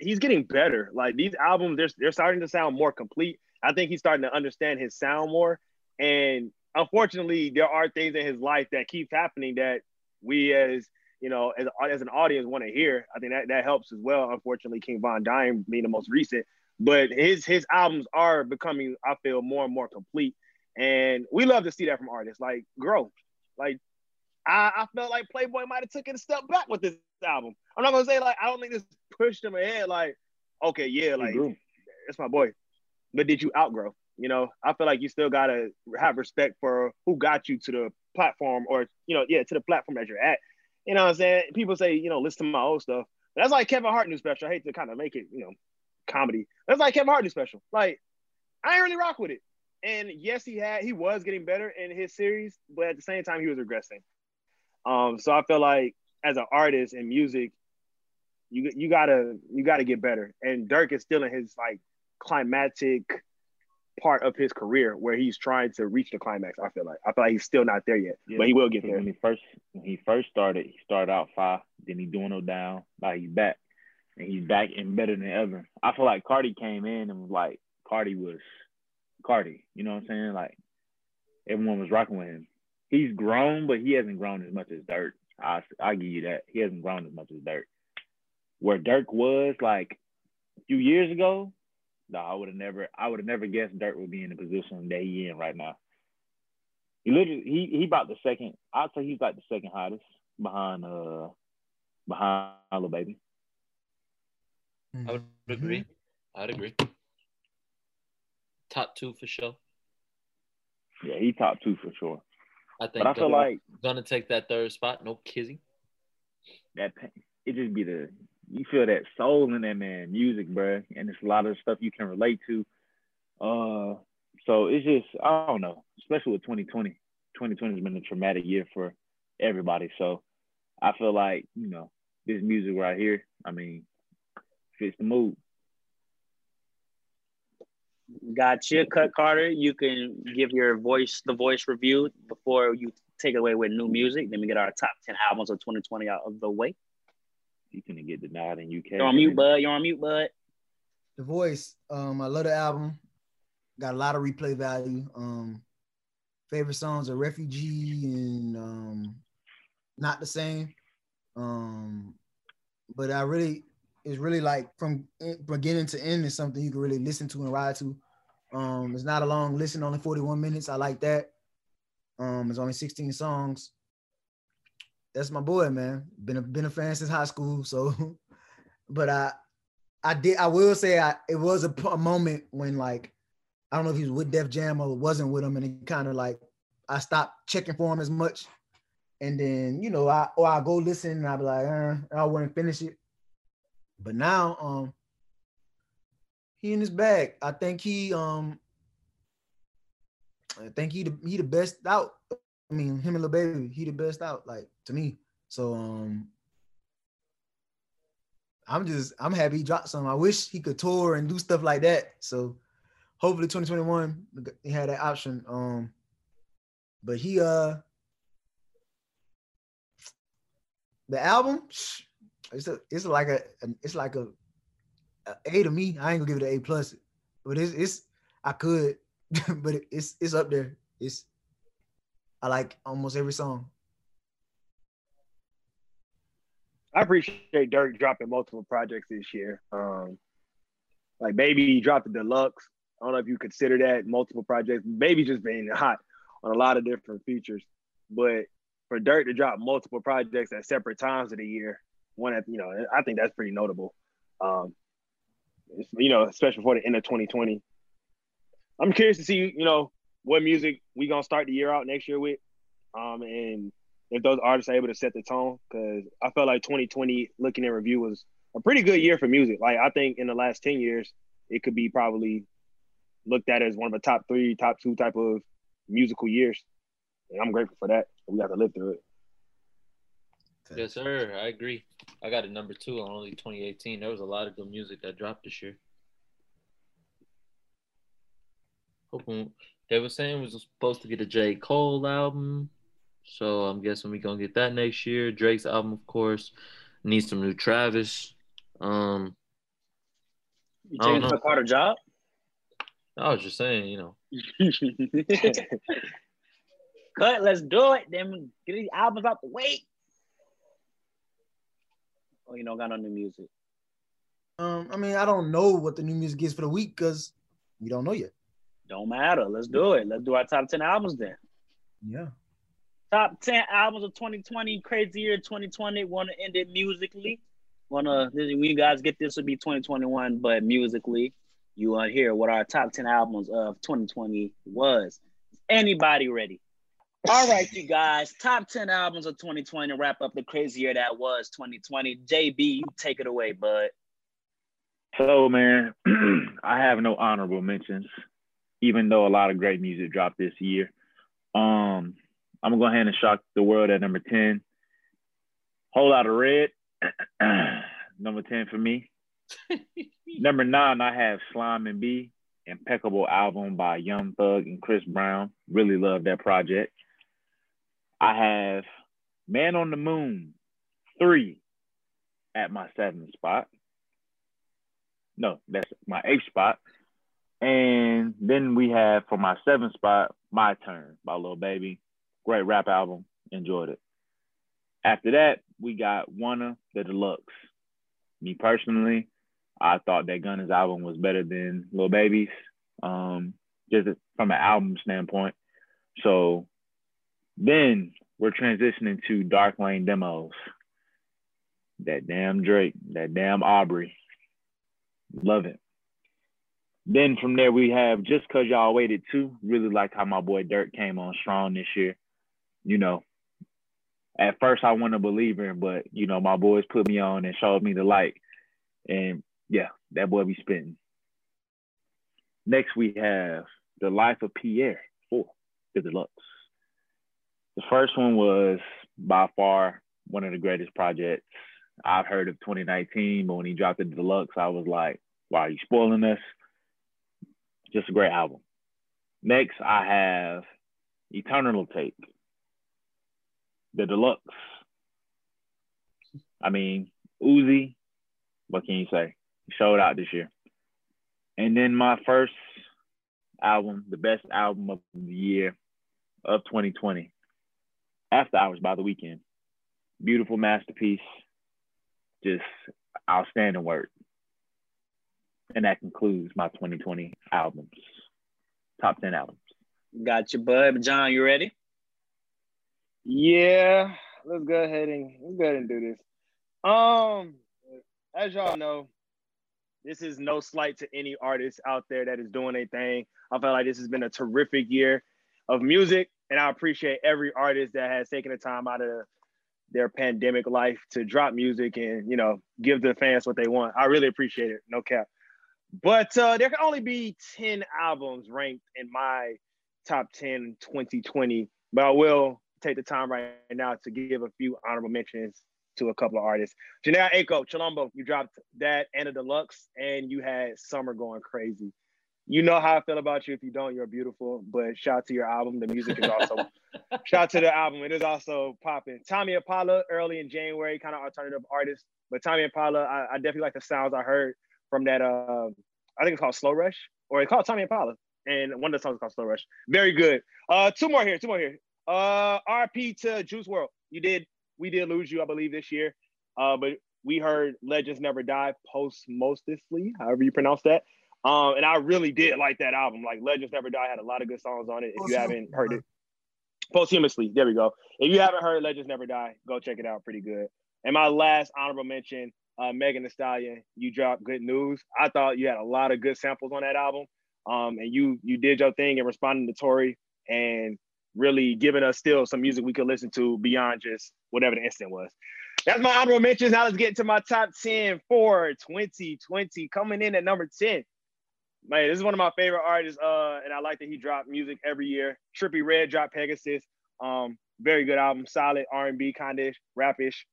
F: he's getting better. Like these albums, they're they're starting to sound more complete. I think he's starting to understand his sound more. And unfortunately, there are things in his life that keeps happening that we as you know, as, as an audience want to hear. I think that, that helps as well. Unfortunately, King Von Dying being the most recent, but his his albums are becoming, I feel, more and more complete. And we love to see that from artists like grow. Like I, I felt like Playboi might have taken a step back with this album. I'm not gonna say like I don't think this pushed him ahead. Like, okay, yeah, like that's my boy. But did you outgrow? You know, I feel like you still gotta have respect for who got you to the platform, or you know, yeah, to the platform that you're at. You know what I'm saying? People say, you know, listen to my old stuff. That's like Kevin Hart new special. I hate to kind of make it, you know, comedy. That's like Kevin Hart new special. Like, I ain't really rock with it. And yes, he had he was getting better in his series, but at the same time, he was regressing. Um, so I feel like as an artist in music, you you gotta you gotta get better. And Dirk is still in his like climatic part of his career where he's trying to reach the climax. I feel like I feel like he's still not there yet,
B: Yeah.
F: but he will get there.
B: When he first when he first started, he started out five, then he doing no down, like he's back, and he's back and better than ever. I feel like Carti came in and was like Carti was Carti, you know what I'm saying? Like everyone was rocking with him. He's grown, but he hasn't grown as much as Durk. I I give you that. He hasn't grown as much as Durk. Where Durk was like a few years ago, no, I would have never I would have never guessed Durk would be in the position that he in right now. He literally he he about the second. I'd say he's like the second hottest behind uh behind Lil Baby.
C: I would
D: Mhm.
C: agree. I'd agree. Top two for sure.
B: Yeah, he top two for sure.
C: I think.
B: But I feel like
C: gonna take that third spot. No kidding.
B: that it just be the you feel that soul in that man music, bro, and it's a lot of stuff you can relate to. Uh, so it's just I don't know, especially with 2020. 2020 has been a traumatic year for everybody. So I feel like you know this music right here. I mean, fits the mood.
A: Gotcha, Cut Carter. You can give your voice the voice review before you take away with new music. Then we get our top ten albums of 2020 out of the way.
B: You can get denied in UK.
A: You're on mute, bud. You're on mute, bud.
D: The voice. Um, I love the album. Got a lot of replay value. Um, favorite songs are Refugee and um, Not the Same. Um, but I really, it's really like from beginning to end is something you can really listen to and ride to. Um, it's not a long listen, only 41 minutes. I like that. Um, it's only 16 songs. That's my boy, man. Been a been a fan since high school. So, but I I did. I will say I, it was a moment when like I don't know if he was with Def Jam or wasn't with him, and it kind of like I stopped checking for him as much. And then you know, I or I go listen and I be like, uh, I wouldn't finish it. But now, um, he in his bag. I think he, um, I think he the he the best out. I mean, him and Lil Baby, he the best out, like to me. So, um, I'm just I'm happy he dropped some. I wish he could tour and do stuff like that. So hopefully 2021 he had that option. Um, but he uh the album it's a, it's like a it's like a, a A to me. I ain't gonna give it an A plus, but it's it's I could, but it's it's up there. It's I like almost every song.
F: I appreciate Durk dropping multiple projects this year. Um, like maybe he dropped the deluxe. I don't know if you consider that multiple projects. Maybe just being hot on a lot of different features. But for Durk to drop multiple projects at separate times of the year, one at you know, I think that's pretty notable. Um, you know, especially for the end of 2020. I'm curious to see, you know, what music we gonna start the year out next year with, um, and if those artists are able to set the tone. Because I felt like 2020, looking in review, was a pretty good year for music. Like I think in the last 10 years, it could be probably looked at as one of the top three, top two type of musical years. And I'm grateful for that. We got to live through it.
C: Yes, sir. I agree. I got a number two on only 2018. There was a lot of good music that dropped this year. Hoping they were saying we was supposed to get a J. Cole album. So I'm guessing we're gonna get that next year. Drake's album, of course. Need some new Travis. Um
A: You changed the Carter job?
C: I was just saying, you know.
A: Cut, let's do it. Then get these albums out the way. Oh, you know, got no new music.
D: Um, I mean, I don't know what the new music is for the week because we don't know yet.
A: Don't matter. Let's do it. Let's do our top 10 albums then.
D: Yeah.
A: Top 10 albums of 2020, crazy year 2020. Want to end it musically. Want to, when you guys get this, will be 2021, but musically, you want to hear what our top 10 albums of 2020 was. Anybody ready? All right, you guys. Top 10 albums of 2020 to wrap up the crazy year that was 2020. JB, you take it away, bud.
B: So, man, I have no honorable mentions, even though a lot of great music dropped this year. Um, I'm gonna go ahead and shock the world at number 10. Whole lot of red. number 10 for me. number nine, I have Slime and B, impeccable album by Young Thug and Chris Brown. Really love that project. I have Man on the Moon three at my seventh spot. No, that's my eighth spot. And then we have for my seventh spot, My Turn by Lil Baby. Great rap album. Enjoyed it. After that, we got Wunna the Deluxe. Me personally, I thought that Gunna's album was better than Lil Baby's, um, just from an album standpoint. So then we're transitioning to Dark Lane demos. That damn Drake, that damn Aubrey. Love it. Then from there we have just cause y'all waited too. Really like how my boy Durk came on strong this year. You know, at first I wasn't a believer, but you know, my boys put me on and showed me the light. And yeah, that boy be spitting. Next we have The Life of Pi'erre for the deluxe. The first one was by far one of the greatest projects I've heard of 2019. But when he dropped the deluxe, I was like, "Why are you spoiling us?" Just a great album. Next, I have Eternal Atake, the deluxe. I mean, Uzi, what can you say? He showed out this year. And then my first album, the best album of the year of 2020, after Hours by the Weeknd. Beautiful masterpiece. Just outstanding work. And that concludes my 2020 albums, top 10 albums.
A: Got you, bud. John, you ready?
F: Yeah, let's go ahead and let's go ahead and do this. Um, as y'all know, this is no slight to any artist out there that is doing a thing. I feel like this has been a terrific year of music, and I appreciate every artist that has taken the time out of their pandemic life to drop music and you know give the fans what they want. I really appreciate it. No cap. But uh, there can only be 10 albums ranked in my top 10 2020. But I will take the time right now to give a few honorable mentions to a couple of artists. Janelle Aiko, Chilombo, you dropped that and a deluxe, and you had summer going crazy. You know how I feel about you. If you don't, you're beautiful. But shout out to your album. The music is also shout out to the album. It is also popping. Tommy Impala, early in January, kind of alternative artist. But Tommy Impala, I, I, definitely like the sounds I heard from that. Uh, I think it's called Slow Rush, or it's called Tommy Impala, and one of the songs is called Slow Rush. Very good. Uh, two more here. Two more here. Uh, RP to Juice WRLD. You did. We did lose you, I believe, this year. Uh, but we heard Legends Never Die posthumously, however you pronounce that. Um, and I really did like that album. Like Legends Never Die had a lot of good songs on it. If you haven't heard it, posthumously, there we go. If you haven't heard Legends Never Die, go check it out. Pretty good. And my last honorable mention, uh, Megan Thee Stallion, you dropped Good News. I thought you had a lot of good samples on that album. Um, and you you did your thing and responding to Tory and really giving us still some music we could listen to beyond just whatever the instant was. That's my honorable mentions. Now let's get into my top 10 for 2020. Coming in at number 10. Man, this is one of my favorite artists. Uh, and I like that he dropped music every year. Trippie Redd dropped Pegasus. Um, very good album, solid R&B kind of rapish.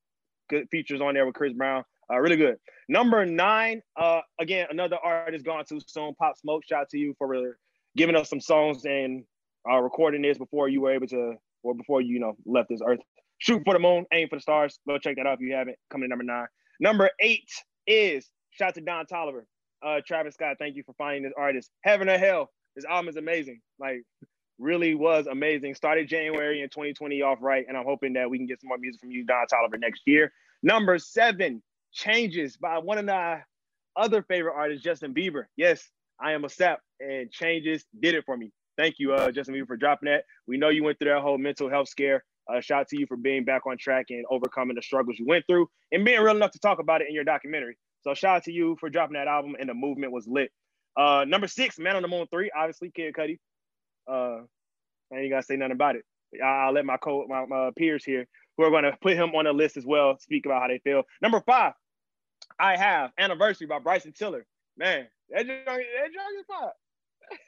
F: Good features on there with Chris Brown. Uh, really good. Number nine, uh, again, another artist gone too soon. Pop Smoke, shout out to you for giving us some songs and uh, recording this before you were able to, or before you, you know, left this earth. Shoot for the moon, aim for the stars. Go check that out if you haven't. Coming to number nine. Number eight is shout out to Don Toliver. Uh, Travis Scott, thank you for finding this artist. Heaven or Hell, this album is amazing. Like, really was amazing. Started January in 2020 off right, and I'm hoping that we can get some more music from you, Don Toliver, next year. Number seven, Changes by one of my other favorite artists, Justin Bieber. Yes, I am a sap, and Changes did it for me. Thank you, uh, Justin Bieber, for dropping that. We know you went through that whole mental health scare. Uh, shout out to you for being back on track and overcoming the struggles you went through and being real enough to talk about it in your documentary. So shout out to you for dropping that album and the movement was lit. Uh, number six, Man on the Moon three, obviously Kid Cudi. Uh, I ain't gotta say nothing about it. I'll let my co my, my peers here who are to put him on the list as well speak about how they feel. Number five, I have Anniversary by Bryson Tiller. Man, that junk, that is fire.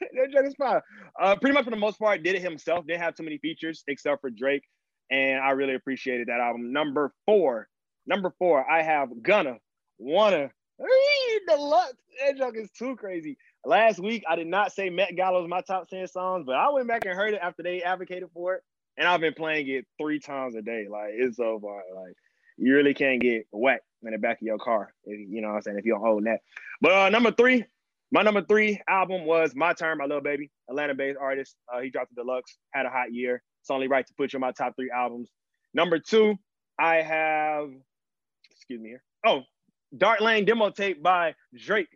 F: that junk is fire. Uh, pretty much for the most part, did it himself. Didn't have too many features except for Drake, and I really appreciated that album. Number four, number four, I have Gunna Wunna Deluxe. That junk is too crazy. Last week, I did not say Met Gala was my top 10 songs, but I went back and heard it after they advocated for it. And I've been playing it three times a day. Like, it's so far. Like, you really can't get whacked in the back of your car. If, you know what I'm saying? If you don't own that. But uh, number three, my number three album was My Turn by Lil Baby, Atlanta-based artist. Uh, he dropped the deluxe, had a hot year. It's only right to put you on my top three albums. Number two, I have, excuse me here. Oh, Dark Lane demo tape by Drake.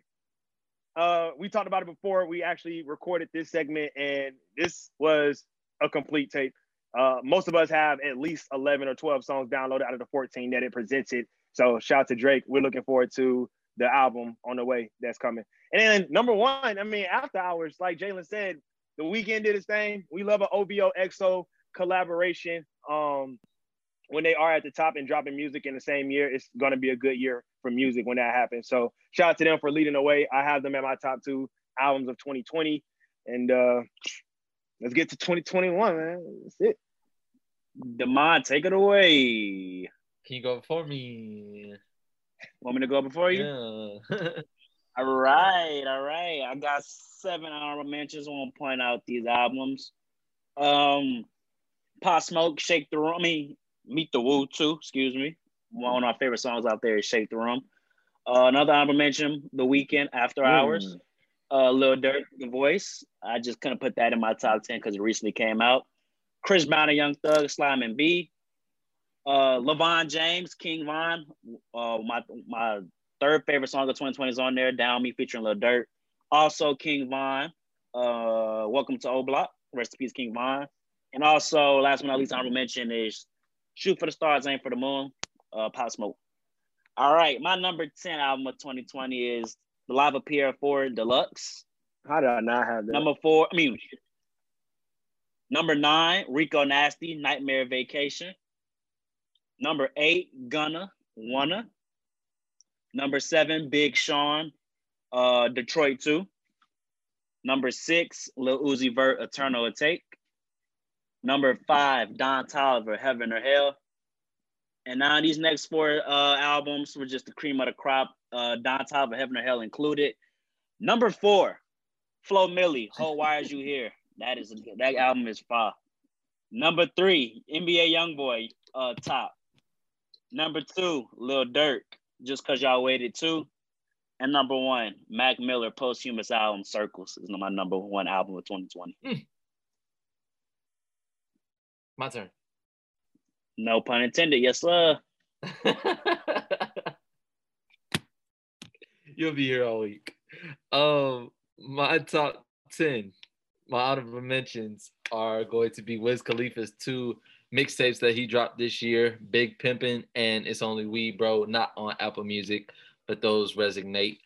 F: Uh, we talked about it before. We actually recorded this segment, and this was a complete tape. Uh, most of us have at least 11 or 12 songs downloaded out of the 14 that it presented. So shout out to Drake. We're looking forward to the album on the way that's coming. And then number one, I mean, after hours, like Jalen said, the Weeknd did his thing. We love an OVO XO collaboration. Um, when they are at the top and dropping music in the same year, it's going to be a good year for music when that happens. So shout out to them for leading the way. I have them at my top two albums of 2020. And uh, let's get to 2021, man. That's it.
A: Demond, take it away.
C: Can you go before me?
A: Want me to go before you?
C: Yeah.
A: all right, all right. I got seven honorable mentions. I want to point out these albums. Um, Pop Smoke, Shake the Room. I mean, Meet the Woo too. Excuse me. One of my favorite songs out there is Shake the Room. Uh, another honorable mention, The Weeknd After Hours. Mm. Uh, Lil Durk, The Voice. I just couldn't put that in my top ten because it recently came out. Chris Brown and Young Thug, Slime and B. Uh, LeVon James, King Von. Uh, my my third favorite song of 2020 is on there, Down Me featuring Lil Durk. Also King Von. Uh, Welcome to O Block. Rest in peace, King Von. And also, last but not least, I honorable mention is Shoot for the Stars, Aim for the Moon. Uh, Pop Smoke. All right, my number 10 album of 2020 is The Live Pier 4 Deluxe.
F: How did I not have that?
A: Number four, I mean, number nine, Rico Nasty, Nightmare Vacation. Number eight, Gunna, Wunna. Number seven, Big Sean, uh, Detroit 2. Number six, Lil Uzi Vert, Eternal Atake. Number five, Don Toliver, Heaven or Hell. And now these next four uh, albums were just the cream of the crop. Uh, Don Toliver, Heaven or Hell included. Number four, Flo Milli, Ho Why Is You Here? That is that album is fire. Number three, NBA YoungBoy, uh, top. Number two, Lil Durk, just cause y'all waited Too. And number one, Mac Miller posthumous album Circles is my number one album of 2020.
C: My turn.
A: No pun intended. Yes, sir.
C: You'll be here all week. Um, my top 10, my honorable mentions are going to be Wiz Khalifa's two mixtapes that he dropped this year, Big Pimpin' and It's Only We Bro, not on Apple Music, but those resonate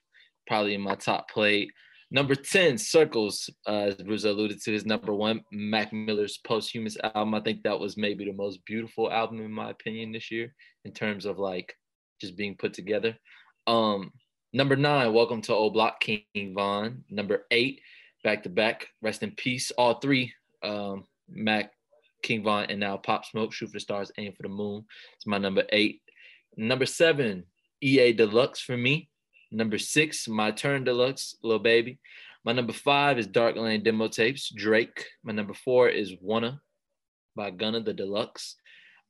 C: probably in my top plate. Number 10, Circles, uh, as Bruce alluded to, is number one, Mac Miller's posthumous album. I think that was maybe the most beautiful album, in my opinion, this year, in terms of like just being put together. Um, number nine, Welcome to O'Block, King Von. Number eight, Back to Back, Rest in Peace. All three, um, Mac, King Von, and now Pop Smoke, Shoot for the Stars, Aim for the Moon. It's my number eight. Number seven, EA Deluxe for me. Number six, My Turn Deluxe, Lil Baby. My number five is Dark Lane Demo Tapes, Drake. My number four is Wunna by Gunna, the Deluxe.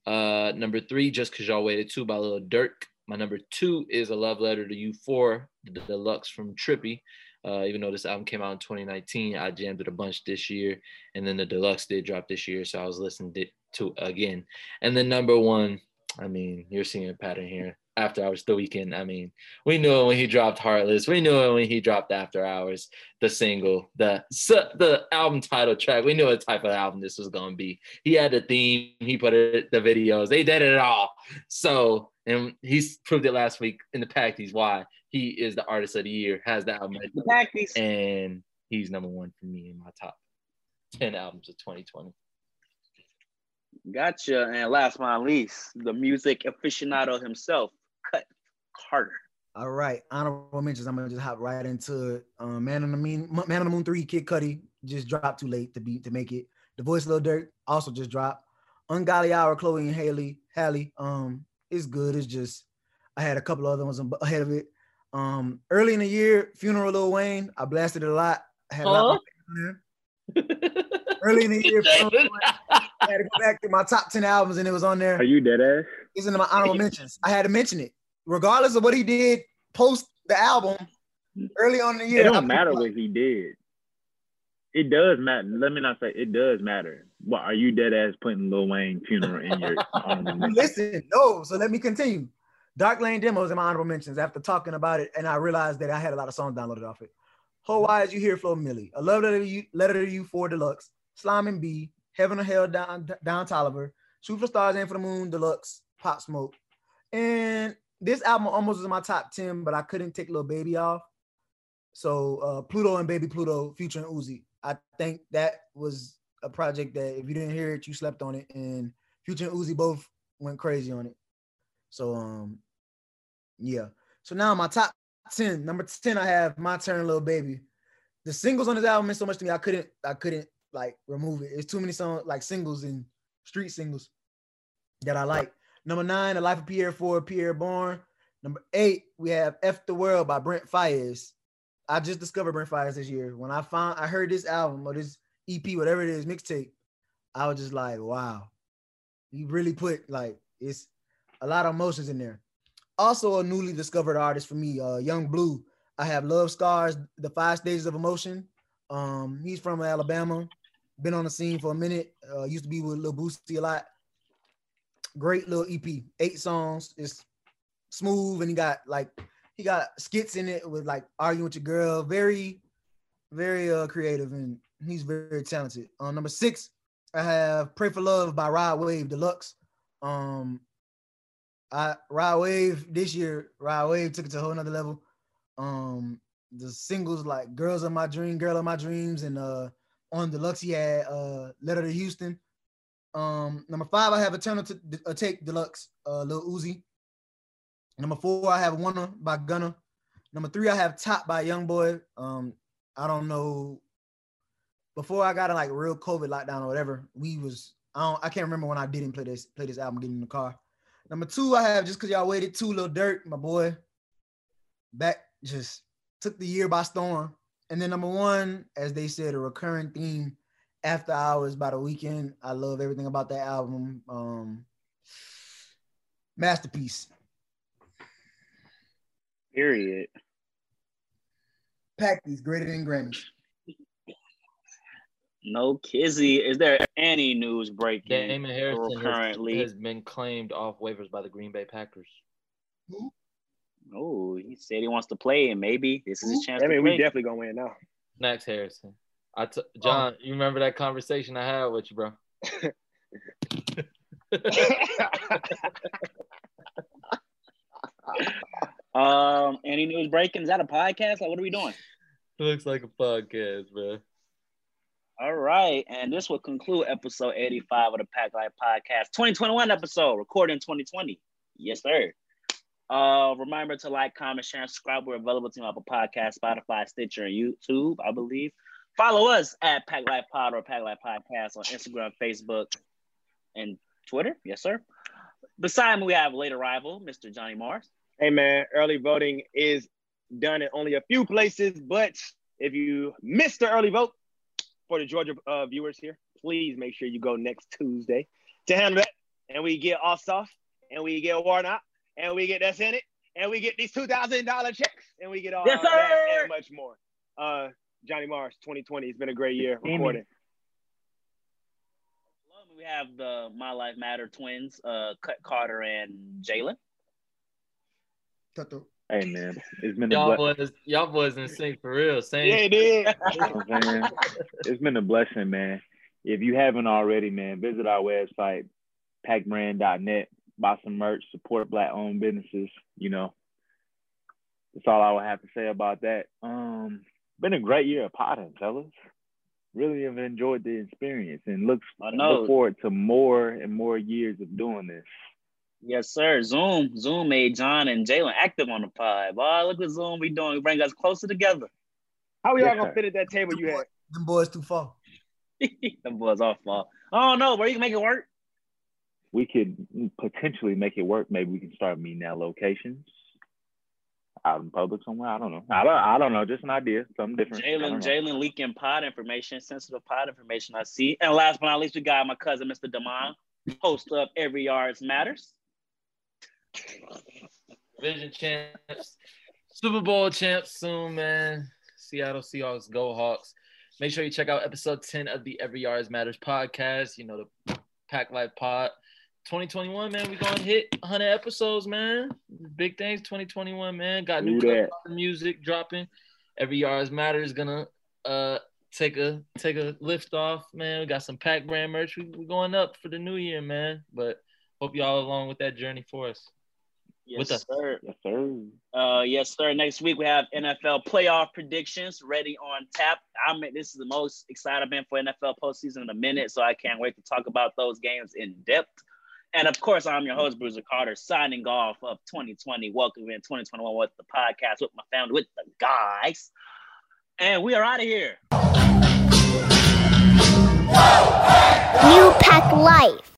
C: Uh, number three, Just Cause Y'all Waited Two by Lil Durk. My number two is A Love Letter to You Four, the Deluxe from Trippie. Uh, even though this album came out in 2019, I jammed it a bunch this year. And then the Deluxe did drop this year, so I was listening to it again. And then number one, I mean, you're seeing a pattern here after hours the Weeknd. I mean, we knew it when he dropped Heartless. We knew it when he dropped After Hours, the single, the the album title track. We knew what type of album this was gonna be. He had the theme, he put it the videos, they did it all. So and he's proved it last week in the pack. Pacties why he is the artist of the year, has the album
A: The Pacties.
C: and he's number one for me in my top 10 albums of 2020.
A: Gotcha. And last but not least, the music aficionado himself, Carter.
D: All right, honorable mentions. I'm gonna just hop right into it. Um, Man on the Moon, Man on the Moon Three, Kid Cudi just dropped too late to be to make it. The Voice Lil Durk also just dropped. Ungodly Hour, Chloe and Haley, Haley. Um, it's good. It's just I had a couple other ones ahead of it. Um, early in the year, Funeral Lil Wayne, I blasted it a lot. I had a lot more there. Early in the year, Funeral Lil Wayne, I had to go back to my top 10 albums and it was on there.
B: Are you dead ass?
D: It's in my honorable mentions. I had to mention it, regardless of what he did post the album early on in the year.
B: It don't matter what he did. It does matter. Let me not say it does matter. What are you dead ass putting Lil Wayne funeral in your honorable?
D: Listen, no. So let me continue. Dark Lane demos in my honorable mentions. After talking about it, and I realized that I had a lot of songs downloaded off it. Ho, why is you here, Flo Milli? A love letter to you, letter to you for deluxe. Slime and B, Heaven or Hell, down, down Toliver, Shoot for Stars, and for the Moon, deluxe, Pop Smoke. And this album almost was in my top 10, but I couldn't take Little Baby off. So uh, Pluto and Baby Pluto featuring Uzi. I think that was a project that if you didn't hear it, you slept on it. And Future and Uzi both went crazy on it. So um, yeah. So now my top 10. Number 10, I have My Turn, Little Baby. The singles on this album meant so much to me. I couldn't, I couldn't like remove it. It's too many songs, like singles and street singles that I like. Number nine, The Life of Pi'erre for Pi'erre Bourne. Number eight, we have F the World by Brent Faiyaz. I just discovered Brent Faiyaz this year. When I found I heard this album or this EP, whatever it is, mixtape, I was just like, wow. You really put like it's a lot of emotions in there. Also a newly discovered artist for me, uh Yung Bleu. I have Love Scars, The Five Stages of Emotion. Um, he's from Alabama, been on the scene for a minute. Uh, used to be with Lil Boosie a lot. Great little EP, eight songs. It's smooth, and he got like he got skits in it with like arguing with your girl. Very, very uh creative, and he's very talented. Uh, number six, I have "Pray for Love" by Rod Wave Deluxe. Um, I Rod Wave this year, Rod Wave took it to a whole nother level. Um, the singles like "Girls of My Dream," "Girl of My Dreams," and uh, on deluxe he had uh, "Letter to Houston." Um, number five, I have "Eternal to uh, Take Deluxe," uh, Lil Uzi. Number four, I have "Wunna" by Gunna. Number three, I have "Top" by YoungBoy. Um, I don't know. Before I got a like real COVID lockdown or whatever, we was I don't I can't remember when I didn't play this play this album getting in the car. Number two, I have just because y'all waited too, Lil Durk, my boy. Back just took the year by storm. And then number one, as they said, a recurring theme, After Hours by the Weeknd. I love everything about that album. Um, masterpiece.
F: Period.
D: Pack these greater than Grammys.
A: No Kizzy. Is there any news breaking
C: Damon Harrison
A: currently?
C: has been claimed off waivers by the Green Bay Packers.
A: Oh, he said he wants to play, and maybe this is his chance
F: I
A: to
F: mean, we definitely gonna win now.
C: Max Harrison. I t- John, you remember that conversation I had with you, bro?
A: um, any news breaking? Is that a podcast? Like, what are we doing?
C: It looks like a podcast, bro.
A: All right, and this will conclude episode 85 of the Pack Life Podcast, 2021 episode, recorded in 2020. Yes, sir. Uh, remember to like, comment, share, and subscribe. We're available to Apple Podcast, Spotify, Stitcher, and YouTube, I believe. Follow us at Pack Life Pod or Pack Life Podcast on Instagram, Facebook, and Twitter. Yes, sir. Beside me, we have late arrival, Mr. Johnny Mars.
F: Hey man, early voting is done in only a few places, but if you missed the early vote for the Georgia uh, viewers here, please make sure you go next Tuesday to handle that. And we get Ossoff, and we get Warnock, and we get that Senate, and we get these two thousand dollar checks, and we get all
A: Yes,
F: that and much more. Uh, Johnny Mars, 2020 It's been a great year
B: Amy.
F: recording.
A: We have the My Life Matter twins, uh, Cut Carter and Jalen.
B: Hey man, it's been
C: Y'all
B: ble-
C: boys, y'all boys in sync for real. Same.
F: Yeah, it did.
B: you know what I'm saying? it's been a blessing, man. If you haven't already, man, visit our website, packbrand.net, buy some merch, support black owned businesses, you know. That's all I would have to say about that. Um, been a great year of potting, fellas. Really have enjoyed the experience and look,
A: I know.
B: look forward to more and more years of doing this.
A: Yes, sir. Zoom, Zoom made John and Jalen active on the pod. Boy, look what Zoom we doing. We bring us closer together.
F: How we all
B: Yes,
F: gonna
B: sir.
F: fit at that table you had?
D: Them boys too far.
A: Them boys off ball. Oh no, where you can make it work?
B: We could potentially make it work. Maybe we can start meeting at locations out in public somewhere. I don't know. I don't. I don't know. Just an idea. Something different. I
A: Jalen. Jalen leaking pod information, sensitive pod information. I see. And last but not least, we got my cousin, Mr. Damon, host of Every Yards Matters.
C: Vision champs, Super Bowl champs soon, man. Seattle Seahawks, Go Hawks. Make sure you check out episode 10 of the Every Yards Matters podcast. You know, the Pack Life Pod. 2021, man, we gonna hit 100 episodes, man. Big things 2021, man. Got new
B: Do that.
C: cover music dropping. Every Yards matter is gonna uh take a take a lift off, man. We got some Pack brand merch. We, we going up for the new year, man. But hope y'all along with that journey for us.
A: Yes,
C: With us.
A: sir.
B: Yes, sir.
A: Uh, yes, sir. Next week we have NFL playoff predictions ready on tap. I'm this is the most excited I've been for NFL postseason in a minute, so I can't wait to talk about those games in depth. And of course, I'm your host, Bruiser Carter, signing off of 2020. Welcome in 2021 with the podcast with my family, with the guys. And we are out of here.
G: New Pack Life.